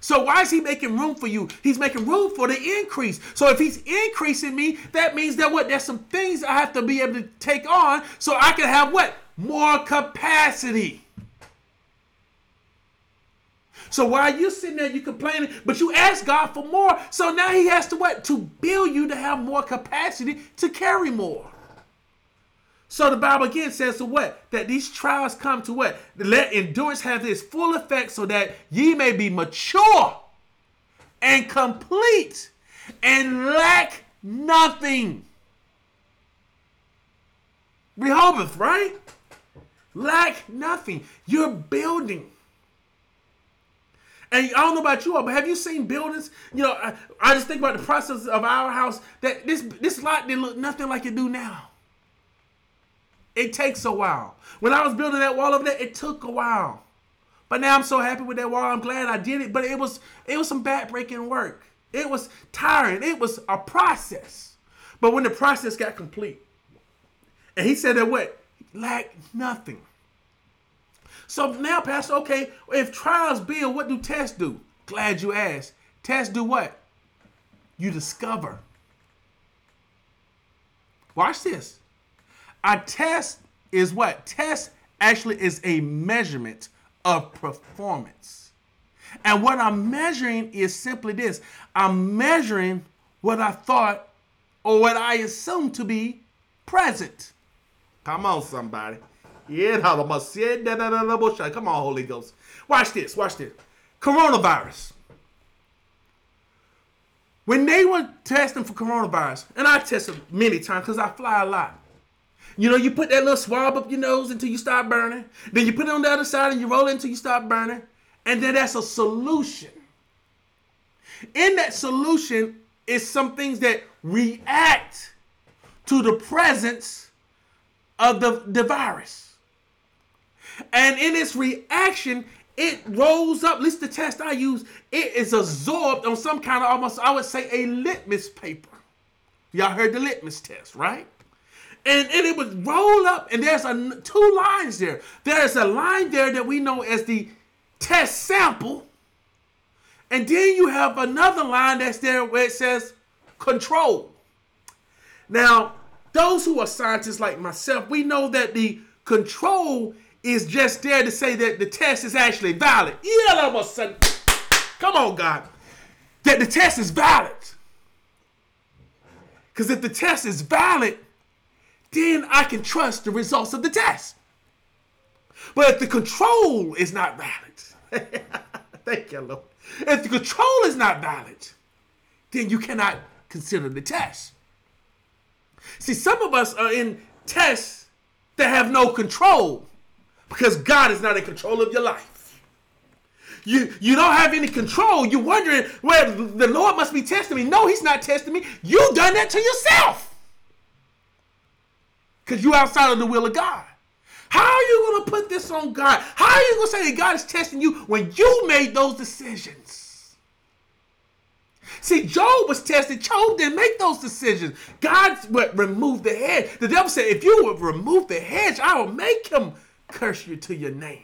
So why is he making room for you? He's making room for the increase. So if he's increasing me, that means that what? There's some things I have to be able to take on so I can have what? More capacity. So while you're sitting there, you complaining, but you ask God for more. So now he has to what? To build you to have more capacity to carry more. So the Bible again says to what? That these trials come to what? Let endurance have its full effect so that ye may be mature and complete and lack nothing. Rehoboth, right? Lack nothing. You're building. And I don't know about you all, but have you seen buildings? You know, I, I just think about the process of our house that this this lot didn't look nothing like it do now. It takes a while. When I was building that wall over there, it took a while. But now I'm so happy with that wall. I'm glad I did it. But it was it was some back breaking work. It was tiring. It was a process. But when the process got complete, and he said that what? Lack nothing. So now, Pastor, okay, if trials build, what do tests do? Glad you asked. Tests do what? You discover. Watch this. A test is what? Test actually is a measurement of performance. And what I'm measuring is simply this I'm measuring what I thought or what I assumed to be present. Come on, somebody. Come on, Holy Ghost. Watch this, watch this. Coronavirus. When they were testing for coronavirus, and I tested many times because I fly a lot. You know, you put that little swab up your nose until you start burning. Then you put it on the other side and you roll it until you start burning. And then that's a solution. In that solution is some things that react to the presence of the, the virus. And in its reaction, it rolls up, at least the test I use, it is absorbed on some kind of almost, I would say, a litmus paper. Y'all heard the litmus test, right? And, and it would roll up, and there's a, two lines there. There's a line there that we know as the test sample, and then you have another line that's there where it says control. Now, those who are scientists like myself, we know that the control is just there to say that the test is actually valid. Yeah, all of a sudden, come on, God, that the test is valid. Because if the test is valid, then I can trust the results of the test. But if the control is not valid, thank you, Lord. If the control is not valid, then you cannot consider the test. See, some of us are in tests that have no control because God is not in control of your life. You, you don't have any control. You're wondering, well, the Lord must be testing me. No, He's not testing me. You've done that to yourself because you're outside of the will of God. How are you going to put this on God? How are you going to say that God is testing you when you made those decisions? See, Job was tested. Job didn't make those decisions. God would remove the hedge. The devil said, if you would remove the hedge, I will make him curse you to your name.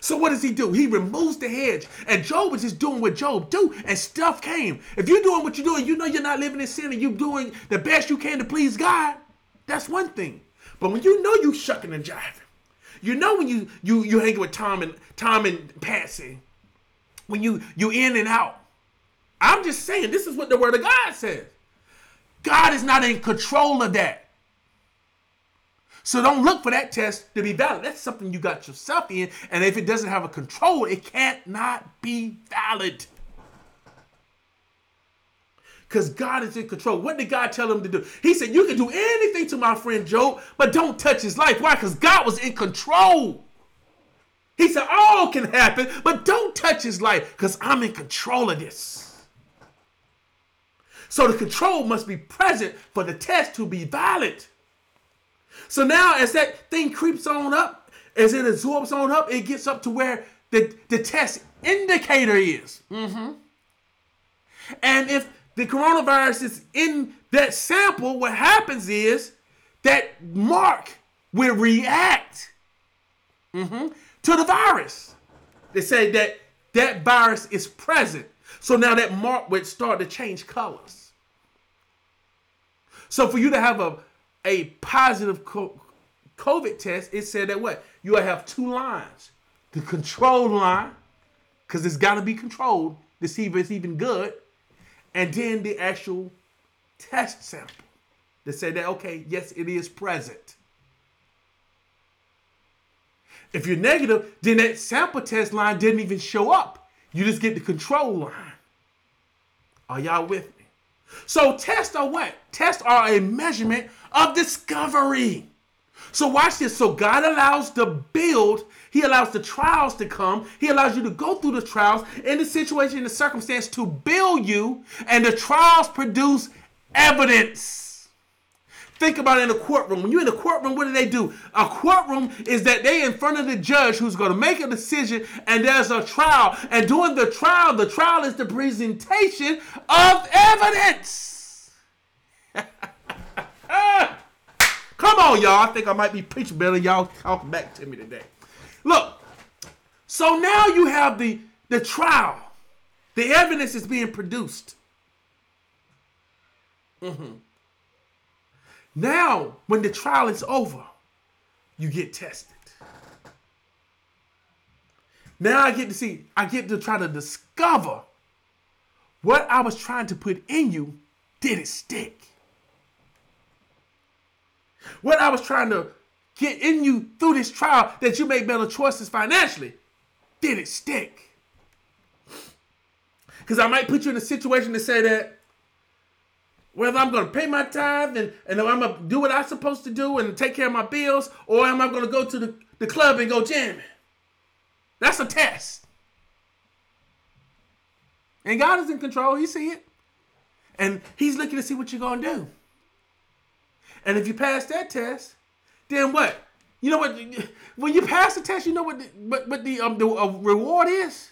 So what does he do? He removes the hedge. And Job was just doing what Job do, and stuff came. If you're doing what you're doing, you know you're not living in sin and you're doing the best you can to please God. That's one thing. But when you know you shucking and jiving, you know when you you you hanging with Tom and Tom and Patsy, when you you in and out. I'm just saying this is what the word of God says. God is not in control of that. So don't look for that test to be valid. That's something you got yourself in, and if it doesn't have a control, it can't not be valid because God is in control. What did God tell him to do? He said, You can do anything to my friend Job, but don't touch his life. Why? Because God was in control. He said, All can happen, but don't touch his life because I'm in control of this. So the control must be present for the test to be valid. So now, as that thing creeps on up, as it absorbs on up, it gets up to where the, the test indicator is. Mm-hmm. And if the coronavirus is in that sample, what happens is that mark will react mm-hmm, to the virus. They say that that virus is present. So now that mark would start to change colors. So for you to have a, a positive COVID test, it said that what? You will have two lines. The control line, because it's got to be controlled to see if it's even good and then the actual test sample to say that, okay, yes, it is present. If you're negative, then that sample test line didn't even show up. You just get the control line. Are y'all with me? So tests are what? Tests are a measurement of discovery. So watch this. So God allows the build, He allows the trials to come, He allows you to go through the trials in the situation, in the circumstance to build you, and the trials produce evidence. Think about it in a courtroom. When you're in a courtroom, what do they do? A courtroom is that they in front of the judge who's going to make a decision, and there's a trial. And during the trial, the trial is the presentation of evidence. Come on, y'all. I think I might be preaching better. Y'all talking back to me today. Look, so now you have the the trial. The evidence is being produced. Mm-hmm. Now, when the trial is over, you get tested. Now I get to see, I get to try to discover what I was trying to put in you, did it stick? What I was trying to get in you through this trial that you made better choices financially, did it stick? Because I might put you in a situation to say that whether I'm going to pay my tithe and, and I'm going to do what I'm supposed to do and take care of my bills, or am I going to go to the, the club and go jamming? That's a test. And God is in control. He see it. And he's looking to see what you're going to do. And if you pass that test, then what? You know what? When you pass the test, you know what the, what, what the, um, the uh, reward is?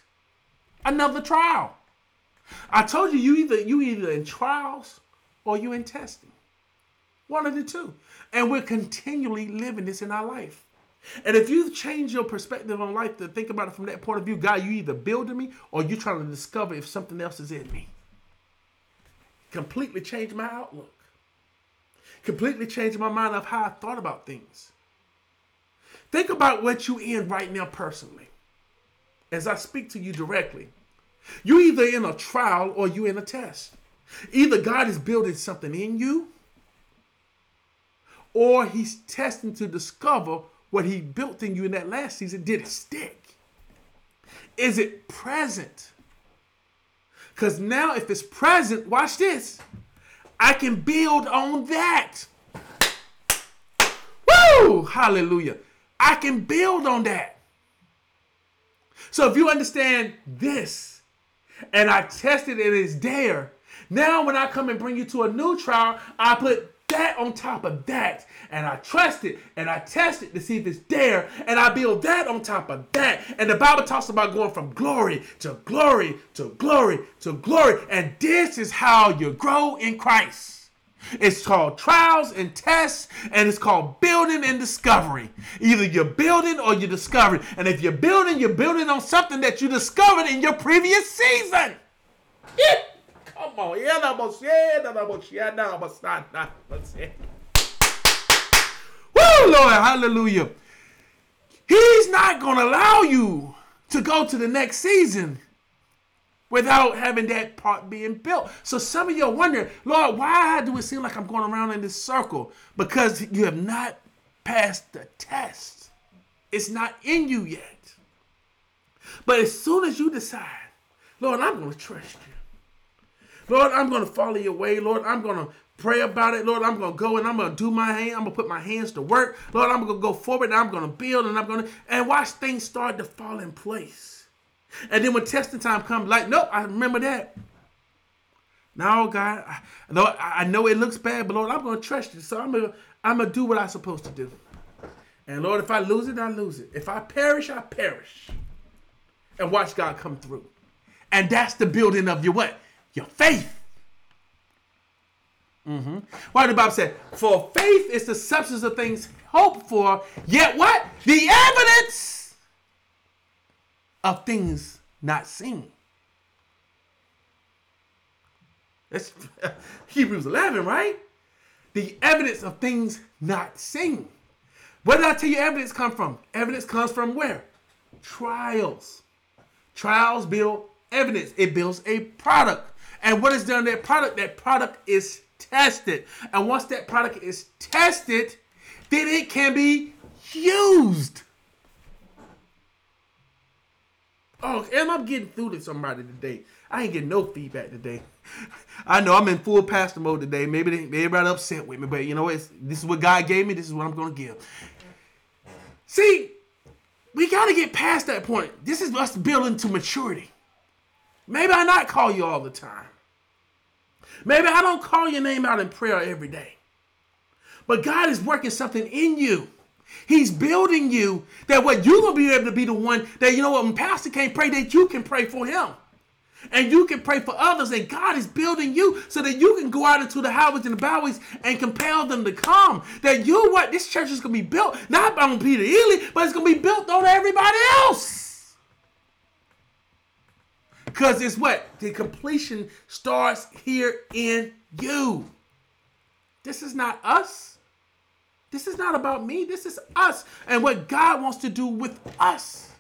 Another trial. I told you, you either you either in trials or you in testing. One of the two. And we're continually living this in our life. And if you change your perspective on life to think about it from that point of view, God, you either building me or you trying to discover if something else is in me. Completely change my outlook. Completely change my mind of how I thought about things. Think about what you in right now personally. As I speak to you directly. You either in a trial or you in a test. Either God is building something in you, or He's testing to discover what He built in you in that last season. Did it stick? Is it present? Because now, if it's present, watch this. I can build on that. Woo! Hallelujah. I can build on that. So if you understand this, and I tested it it's there, now, when I come and bring you to a new trial, I put that on top of that. And I trust it and I test it to see if it's there. And I build that on top of that. And the Bible talks about going from glory to glory to glory to glory. And this is how you grow in Christ. It's called trials and tests, and it's called building and discovery. Either you're building or you're discovering. And if you're building, you're building on something that you discovered in your previous season. Yeah. Come on. Yeah, I'm shit. Woo, Lord. Hallelujah. He's not going to allow you to go to the next season without having that part being built. So some of you are wondering, Lord, why do it seem like I'm going around in this circle? Because you have not passed the test. It's not in you yet. But as soon as you decide, Lord, I'm going to trust you. Lord, I'm going to follow your way. Lord, I'm going to pray about it. Lord, I'm going to go and I'm going to do my hand. I'm going to put my hands to work. Lord, I'm going to go forward and I'm going to build and I'm going to, and watch things start to fall in place. And then when testing time comes, like, nope, I remember that. Now, God, I, Lord, I know it looks bad, but Lord, I'm going to trust you. So I'm going to, I'm going to do what I'm supposed to do. And Lord, if I lose it, I lose it. If I perish, I perish. And watch God come through. And that's the building of your what? Your faith. Mm-hmm. Why the Bible said, for faith is the substance of things hoped for, yet what? The evidence of things not seen. That's Hebrews 11, right? The evidence of things not seen. Where did I tell you evidence come from? Evidence comes from where? Trials. Trials build evidence. It builds a product. And what is done on that product? That product is tested. And once that product is tested, then it can be used. Oh, Oh, am I getting through to somebody today? I ain't getting no feedback today. I know I'm in full pastor mode today. Maybe they, everybody upset with me, but you know what? This is what God gave me. This is what I'm going to give. See, we got to get past that point. This is us building to maturity. Maybe I not call you all the time. Maybe I don't call your name out in prayer every day. But God is working something in you. He's building you that what you're gonna be able to be the one that you know what when Pastor can't pray, that you can pray for him. And you can pray for others, and God is building you so that you can go out into the highways and the byways and compel them to come. That you what this church is gonna be built not on Peter Ely, but it's gonna be built on everybody else. Because it's what? The completion starts here in you. This is not us. This is not about me. This is us and what God wants to do with us.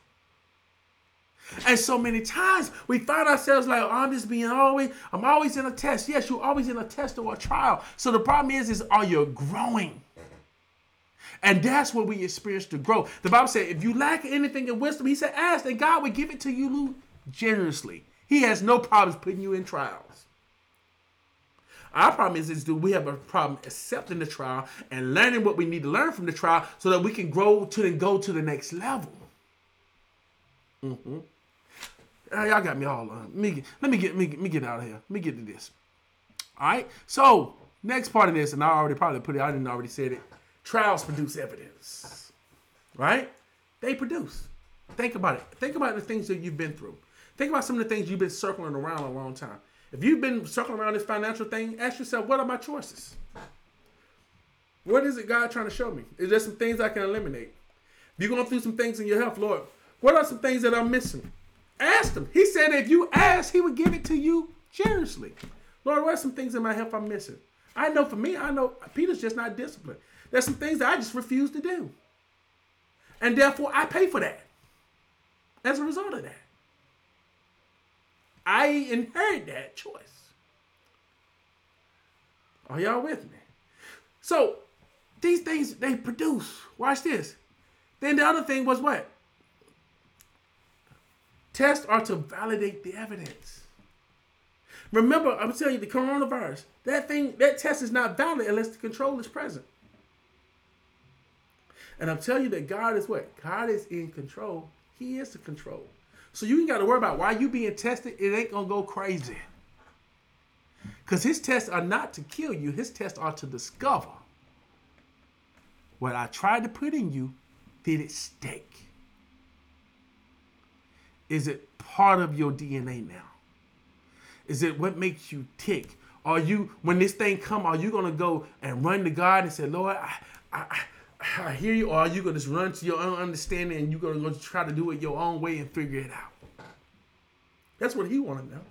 And so many times we find ourselves like, oh, I'm just being always, I'm always in a test. Yes, you're always in a test or a trial. So the problem is, is are you growing? And that's where we experience the growth. The Bible said, if you lack anything in wisdom, he said, ask, and God will give it to you generously. He has no problems putting you in trials. Our problem is, is do we have a problem accepting the trial and learning what we need to learn from the trial so that we can grow to and go to the next level. Mm-hmm. Y'all got me all. on. let me get, let me get me, me get out of here. Let me get to this. All right. So next part of this, and I already probably put it. I didn't already said it. Trials produce evidence. Right? They produce. Think about it. Think about the things that you've been through. Think about some of the things you've been circling around a long time. If you've been circling around this financial thing, ask yourself, what are my choices? What is it God trying to show me? Is there some things I can eliminate? If you're going through some things in your health, Lord, what are some things that I'm missing? Ask him. He said if you ask, he would give it to you generously. Lord, what are some things in my health I'm missing? I know for me, I know Peter's just not disciplined. There's some things that I just refuse to do. And therefore, I pay for that as a result of that. I inherit that choice. Are y'all with me? So these things they produce. Watch this. Then the other thing was what? Tests are to validate the evidence. Remember, I'm telling you, the coronavirus, that thing, that test is not valid unless the control is present. And I'm telling you that God is what? God is in control. He is the control. So you ain't got to worry about why you being tested. It ain't gonna go crazy. Because his tests are not to kill you. His tests are to discover what I tried to put in you. Did it stick? Is it part of your DNA now? Is it what makes you tick? Are you when this thing come? Are you gonna go and run to God and say, Lord, I, I, I hear you, or are you gonna just run to your own understanding and you're gonna go try to do it your own way and figure it out? That's what he want to know.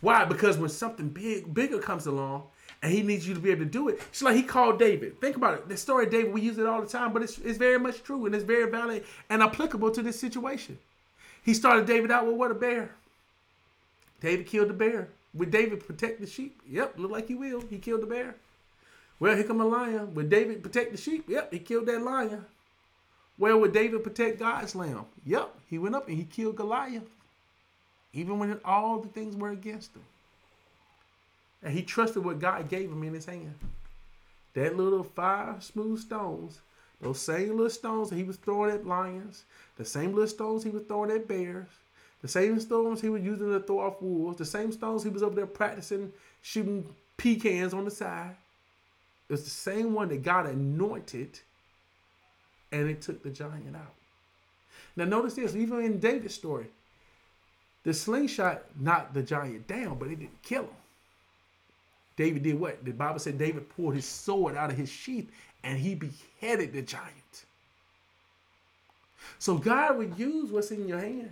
Why? Because when something big, bigger comes along, and he needs you to be able to do it. It's like he called David. Think about it. The story of David, we use it all the time, but it's, it's very much true and it's very valid and applicable to this situation. He started David out with what? A bear. David killed the bear. Would David protect the sheep? Yep, look like he will. He killed the bear. Well, here come a lion. Would David protect the sheep? Yep, he killed that lion. Well, would David protect God's lamb? Yep, he went up and he killed Goliath. Even when all the things were against him. And he trusted what God gave him in his hand. That little five smooth stones, those same little stones that he was throwing at lions, the same little stones he was throwing at bears, the same stones he was using to throw off wolves, the same stones he was over there practicing shooting pecans on the side. It was the same one that God anointed and it took the giant out. Now, notice this, even in David's story, the slingshot knocked the giant down, but it didn't kill him. David did what? The Bible said David pulled his sword out of his sheath and he beheaded the giant. So God would use what's in your hand,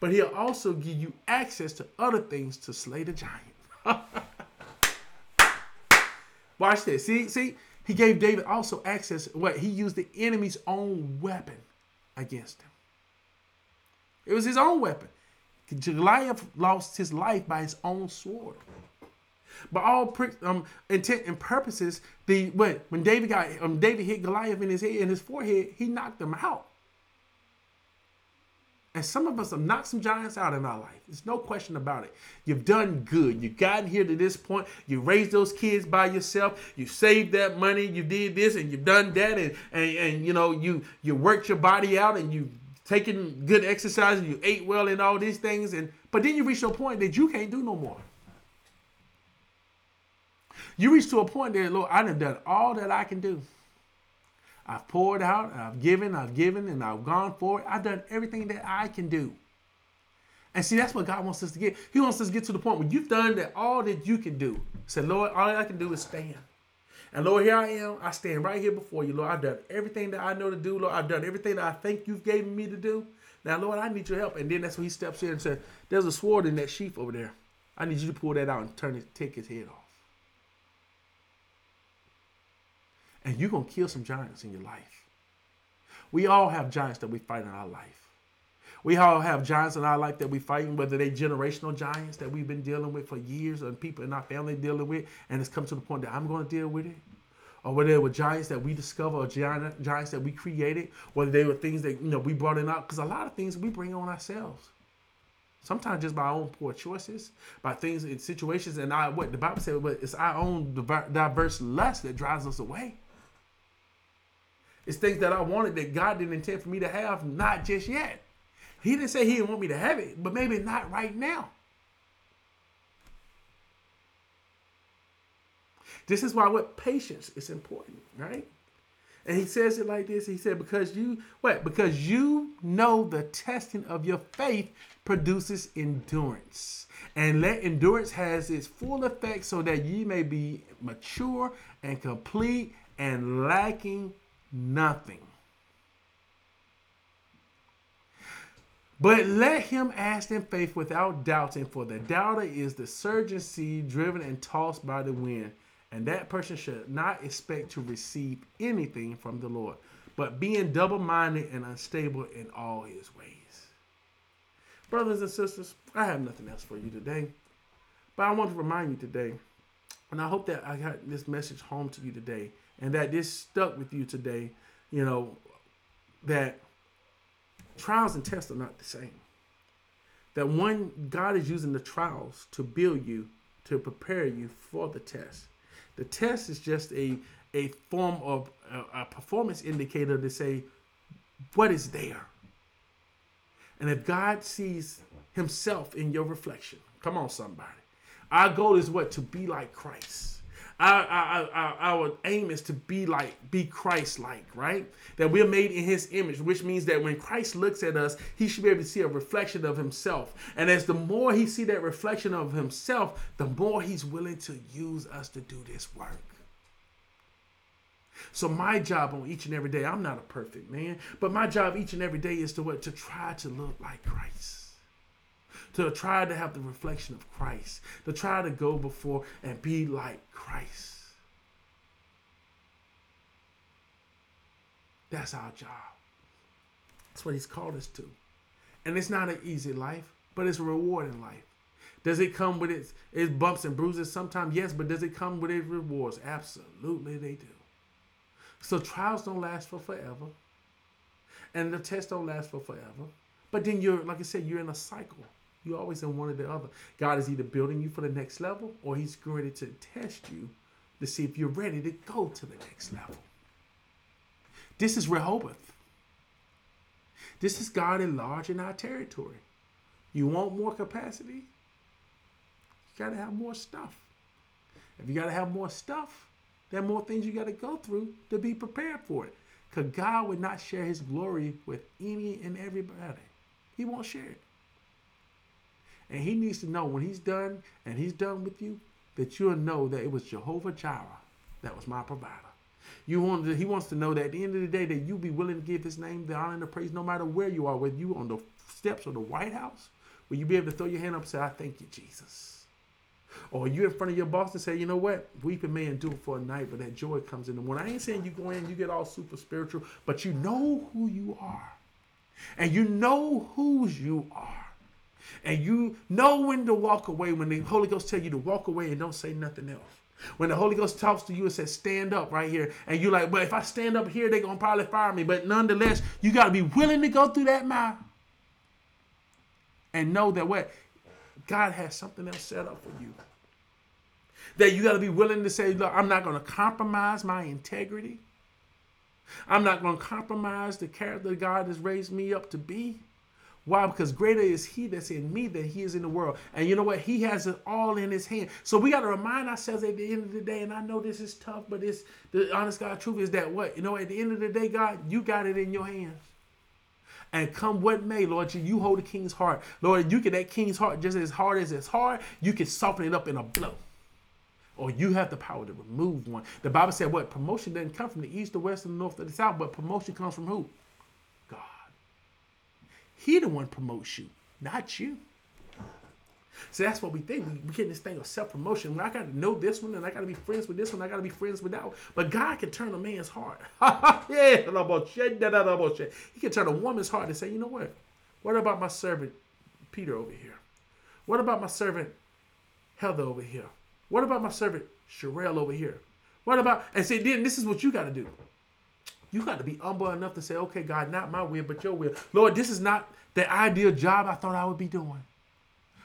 but He'll also give you access to other things to slay the giant. Watch this. See, see, He gave David also access. What he used the enemy's own weapon against him. It was his own weapon. Goliath lost his life by his own sword. By all um, intent and purposes, the what when David got um, David hit Goliath in his head in his forehead, he knocked him out. And some of us have knocked some giants out in our life. There's no question about it. You've done good. You've gotten here to this point. You raised those kids by yourself. You saved that money. You did this and you've done that. And, and, and you know, you, you worked your body out and you've taken good exercise and you ate well and all these things. And But then you reach a point that you can't do no more. You reach to a point that, Lord, I've done all that I can do. I've poured out, I've given, I've given, and I've gone forward. I've done everything that I can do. And see, that's what God wants us to get. He wants us to get to the point where you've done that all that you can do. Say, Lord, all I can do is stand. And Lord, here I am. I stand right here before you, Lord. I've done everything that I know to do, Lord. I've done everything that I think you've given me to do. Now, Lord, I need your help. And then that's when he steps in and says, There's a sword in that sheath over there. I need you to pull that out and turn it, take his head off. And you're going to kill some giants in your life. We all have giants that we fight in our life. We all have giants in our life that we're fighting, whether they generational giants that we've been dealing with for years, or people in our family dealing with, and it's come to the point that I'm going to deal with it. Or whether they were giants that we discovered, or giant, giants that we created, whether they were things that you know we brought in out, because a lot of things we bring on ourselves. Sometimes just by our own poor choices, by things in situations, and I what the Bible said, but it's our own diverse lust that drives us away. It's things that I wanted that God didn't intend for me to have, not just yet. He didn't say he didn't want me to have it, but maybe not right now. This is why what patience is important, right? And he says it like this. He said, because you what? Because you know the testing of your faith produces endurance. And let endurance has its full effect so that ye may be mature and complete and lacking nothing. But let him ask in faith without doubting, for the doubter is the surging sea driven and tossed by the wind. And that person should not expect to receive anything from the Lord, but being double minded and unstable in all his ways. Brothers and sisters, I have nothing else for you today, but I want to remind you today, and I hope that I got this message home to you today and that this stuck with you today, you know, that trials and tests are not the same. That one, God is using the trials to build you, to prepare you for the test. The test is just a, a form of a, a performance indicator to say what is there. And if God sees himself in your reflection, come on, somebody. Our goal is what? To be like Christ our, our, our, our aim is to be like, be Christ like, right? That we're made in his image, which means that when Christ looks at us, he should be able to see a reflection of himself. And as the more he see that reflection of himself, the more he's willing to use us to do this work. So my job on each and every day, I'm not a perfect man, but my job each and every day is to what? To try to look like Christ to try to have the reflection of Christ, to try to go before and be like Christ. That's our job. That's what He's called us to. And it's not an easy life, but it's a rewarding life. Does it come with its, its bumps and bruises sometimes? Yes, but does it come with its rewards? Absolutely, they do. So trials don't last for forever, and the tests don't last for forever. But then you're, like I said, you're in a cycle. You're always in one or the other. God is either building you for the next level or He's ready to test you to see if you're ready to go to the next level. This is Rehoboth. This is God enlarging our territory. You want more capacity? You got to have more stuff. If you got to have more stuff, there are more things you got to go through to be prepared for it. Because God would not share his glory with any and everybody. He won't share it. And he needs to know when he's done and he's done with you that you'll know that it was Jehovah Jireh that was my provider. You want to, he wants to know that at the end of the day that you be willing to give his name the honor and the praise no matter where you are, whether you on the steps of the White House, will you be able to throw your hand up and say, I thank you, Jesus. Or you in front of your boss and say, you know what? Weeping may endure for a night, but that joy comes in the morning. I ain't saying you go in, you get all super spiritual, but you know who you are. And you know whose you are and you know when to walk away when the Holy Ghost tell you to walk away and don't say nothing else. When the Holy Ghost talks to you and says, stand up right here, and you're like, but if I stand up here, they're going to probably fire me. But nonetheless, you got to be willing to go through that mile. and know that what God has something else set up for you. That you got to be willing to say, look, I'm not going to compromise my integrity. I'm not going to compromise the character God has raised me up to be. Why? Because greater is He that's in me than He is in the world. And you know what? He has it all in His hand. So we got to remind ourselves at the end of the day, and I know this is tough, but it's the honest God truth is that what? You know, at the end of the day, God, you got it in your hands. And come what may, Lord, you hold the king's heart. Lord, you get that king's heart just as hard as it's hard, you can soften it up in a blow or you have the power to remove one. The Bible said what? Promotion doesn't come from the east, the west, and the north, or the south, but promotion comes from who? He the one promotes you, not you. So that's what we think. We, we get this thing of self promotion. I got to know this one, and I got to be friends with this one. I got to be friends with that one. But God can turn a man's heart. yeah, He can turn a woman's heart and say, you know what? What about my servant Peter over here? What about my servant Heather over here? What about my servant Sherelle over here? What about and say then this is what you got to do. You got to be humble enough to say, okay, God, not my will, but your will. Lord, this is not the ideal job I thought I would be doing.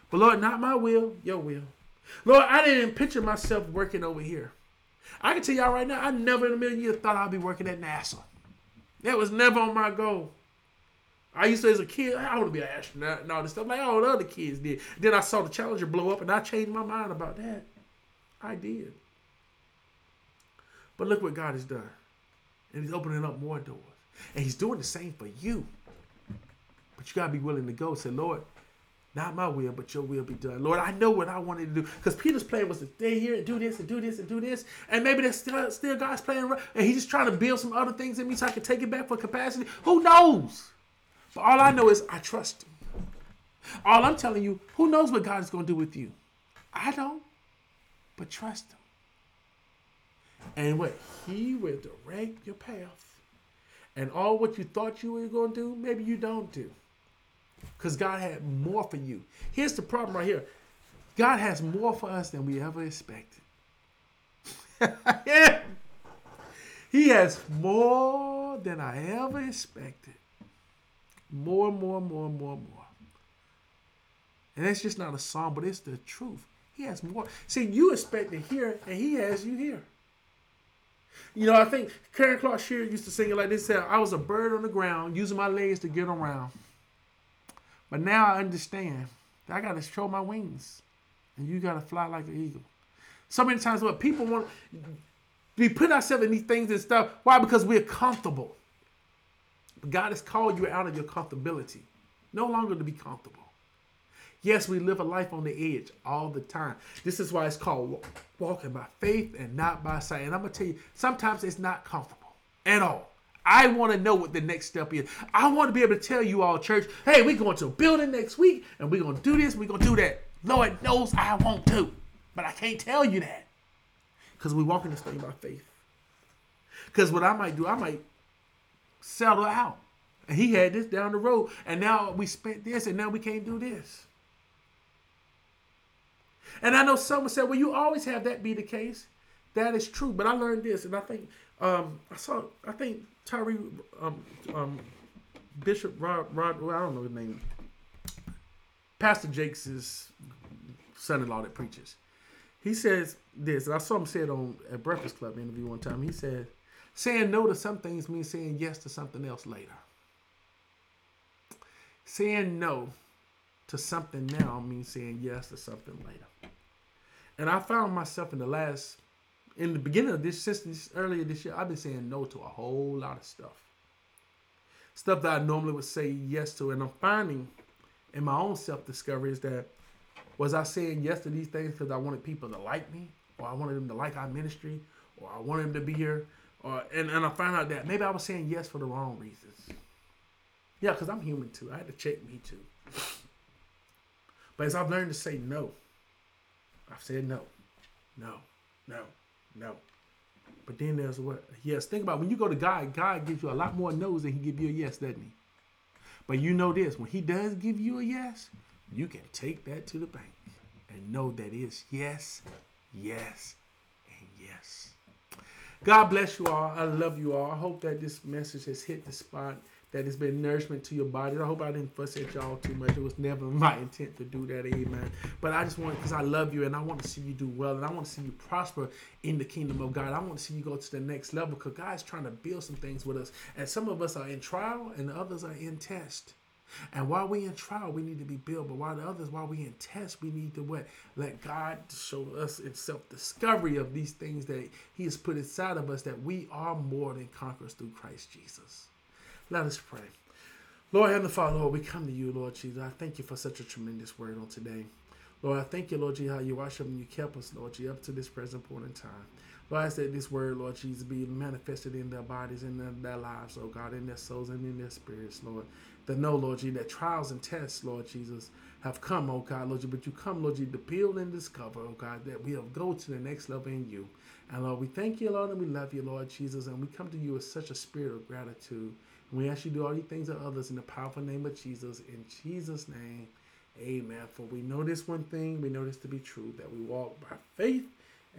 But Lord, not my will, your will. Lord, I didn't picture myself working over here. I can tell y'all right now, I never in a million years thought I'd be working at NASA. That was never on my goal. I used to, as a kid, I want to be an astronaut and all this stuff, like all the other kids did. Then I saw the Challenger blow up, and I changed my mind about that. I did. But look what God has done. And He's opening up more doors. And He's doing the same for you. But you got to be willing to go. Say, Lord, not my will, but your will be done. Lord, I know what I wanted to do. Because Peter's plan was to stay here and do this and do this and do this. And maybe there's still, still God's plan. And he's just trying to build some other things in me so I can take it back for capacity. Who knows? But all I know is I trust him. All I'm telling you, who knows what God is going to do with you? I don't but trust him. And what he will direct your path. And all what you thought you were going to do, maybe you don't do. Because God had more for you. Here's the problem right here God has more for us than we ever expected. yeah. He has more than I ever expected. More, more, more, more, more. And that's just not a song, but it's the truth. He has more. See, you expect to hear, and he has you here. You know, I think Karen Clark Sheard used to sing it like this: "Said I was a bird on the ground, using my legs to get around, but now I understand that I got to show my wings, and you got to fly like an eagle." So many times, what people want, we put ourselves in these things and stuff. Why? Because we're comfortable. But God has called you out of your comfortability, no longer to be comfortable. Yes, we live a life on the edge all the time. This is why it's called walking by faith and not by sight. And I'm going to tell you, sometimes it's not comfortable at all. I want to know what the next step is. I want to be able to tell you all, church, hey, we're going to a building next week and we're going to do this, we're going to do that. Lord knows I want to, but I can't tell you that because we walk in this thing by faith. Because what I might do, I might settle out. And he had this down the road, and now we spent this, and now we can't do this. And I know someone said, well, you always have that be the case. That is true. But I learned this, and I think um, I saw, I think Tyree um, um, Bishop Rod, Rod, well, I don't know his name. Pastor Jakes' son-in-law that preaches. He says this, and I saw him say it on a Breakfast Club interview one time. He said, saying no to some things means saying yes to something else later. Saying no to something now means saying yes to something later. And I found myself in the last, in the beginning of this, since this, earlier this year, I've been saying no to a whole lot of stuff. Stuff that I normally would say yes to. And I'm finding in my own self discovery is that was I saying yes to these things because I wanted people to like me, or I wanted them to like our ministry, or I wanted them to be here, or and, and I found out that maybe I was saying yes for the wrong reasons. Yeah, because I'm human too. I had to check me too. But as I've learned to say no, I've said no, no, no, no. But then there's what? Yes, think about it. when you go to God, God gives you a lot more no's than He give you a yes, doesn't He? But you know this: when He does give you a yes, you can take that to the bank and know that it's yes, yes, and yes. God bless you all. I love you all. I hope that this message has hit the spot that it's been nourishment to your body. I hope I didn't fuss at y'all too much. It was never my intent to do that, amen. But I just want, because I love you and I want to see you do well and I want to see you prosper in the kingdom of God. I want to see you go to the next level because God's trying to build some things with us. And some of us are in trial and others are in test. And while we in trial, we need to be built. But while the others, while we in test, we need to what? Let God show us in self-discovery of these things that He has put inside of us that we are more than conquerors through Christ Jesus. Let us pray. Lord Heavenly Father, Lord, we come to you, Lord Jesus. I thank you for such a tremendous word on today. Lord, I thank you, Lord Jesus, how you watched us and you kept us, Lord Jesus, up to this present point in time. Lord, I said this word, Lord Jesus, be manifested in their bodies, in their, their lives, oh God, in their souls and in their spirits, Lord. To know, Lord Jesus, that trials and tests, Lord Jesus, have come, oh God, Lord Jesus, but you come, Lord Jesus, to build and discover, oh God, that we'll go to the next level in you. And Lord, we thank you, Lord, and we love you, Lord Jesus, and we come to you with such a spirit of gratitude. We ask you to do all these things to others in the powerful name of Jesus. In Jesus' name, amen. For we know this one thing, we know this to be true, that we walk by faith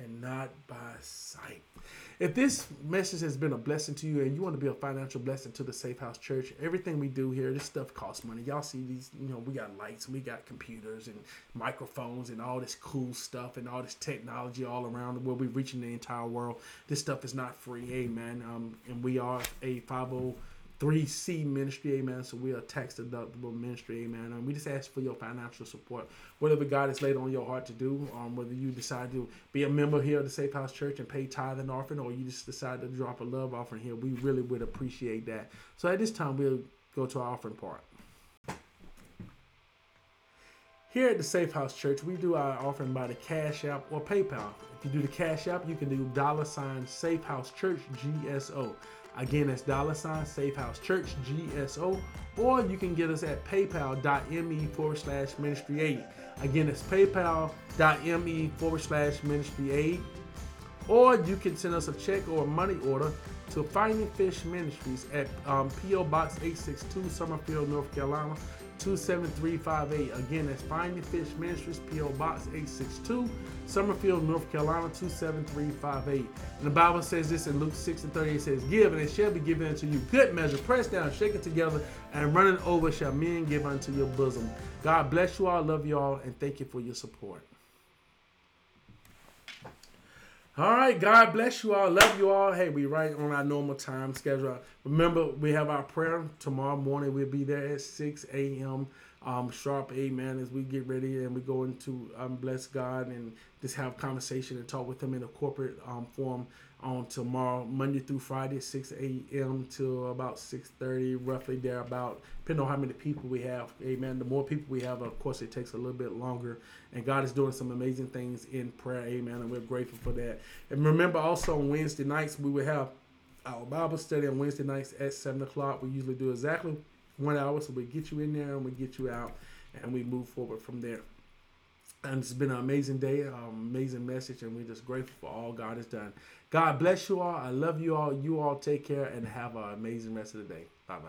and not by sight. If this message has been a blessing to you and you want to be a financial blessing to the Safe House Church, everything we do here, this stuff costs money. Y'all see these, you know, we got lights, we got computers and microphones and all this cool stuff and all this technology all around where we're reaching the entire world. This stuff is not free, amen. Um, and we are a 50 3C ministry, amen. So we are tax deductible ministry, amen. And we just ask for your financial support. Whatever God has laid on your heart to do, um, whether you decide to be a member here of the Safe House Church and pay tithe and offering, or you just decide to drop a love offering here, we really would appreciate that. So at this time, we'll go to our offering part. Here at the Safe House Church, we do our offering by the Cash App or PayPal. If you do the Cash App, you can do dollar sign Safe House Church GSO. Again, that's dollar sign Safe House Church GSO, or you can get us at paypal.me forward slash ministry aid. Again, it's paypal.me forward slash ministry aid. Or you can send us a check or a money order to Finding Fish Ministries at um, P.O. Box 862, Summerfield, North Carolina 27358. Again, that's Finding Fish Ministries, P.O. Box 862, Summerfield, North Carolina 27358. And the Bible says this in Luke 6 and 38 says, Give, and it shall be given unto you good measure, pressed down, shaken together, and running over shall men give unto your bosom. God bless you all, love you all, and thank you for your support. All right, God bless you all. Love you all. Hey, we right on our normal time schedule. Remember, we have our prayer tomorrow morning. We'll be there at 6 a.m. Um, sharp, amen, as we get ready and we go into um, bless God and just have conversation and talk with Him in a corporate um, form on tomorrow, Monday through Friday, 6 a.m. to about 6.30, roughly there about, depending on how many people we have. Amen. The more people we have, of course, it takes a little bit longer. And God is doing some amazing things in prayer. Amen. And we're grateful for that. And remember also on Wednesday nights, we will have our Bible study on Wednesday nights at 7 o'clock. We usually do exactly one hour. So we get you in there and we get you out and we move forward from there. And it's been an amazing day, an amazing message, and we're just grateful for all God has done. God bless you all. I love you all. You all take care and have an amazing rest of the day. Bye bye.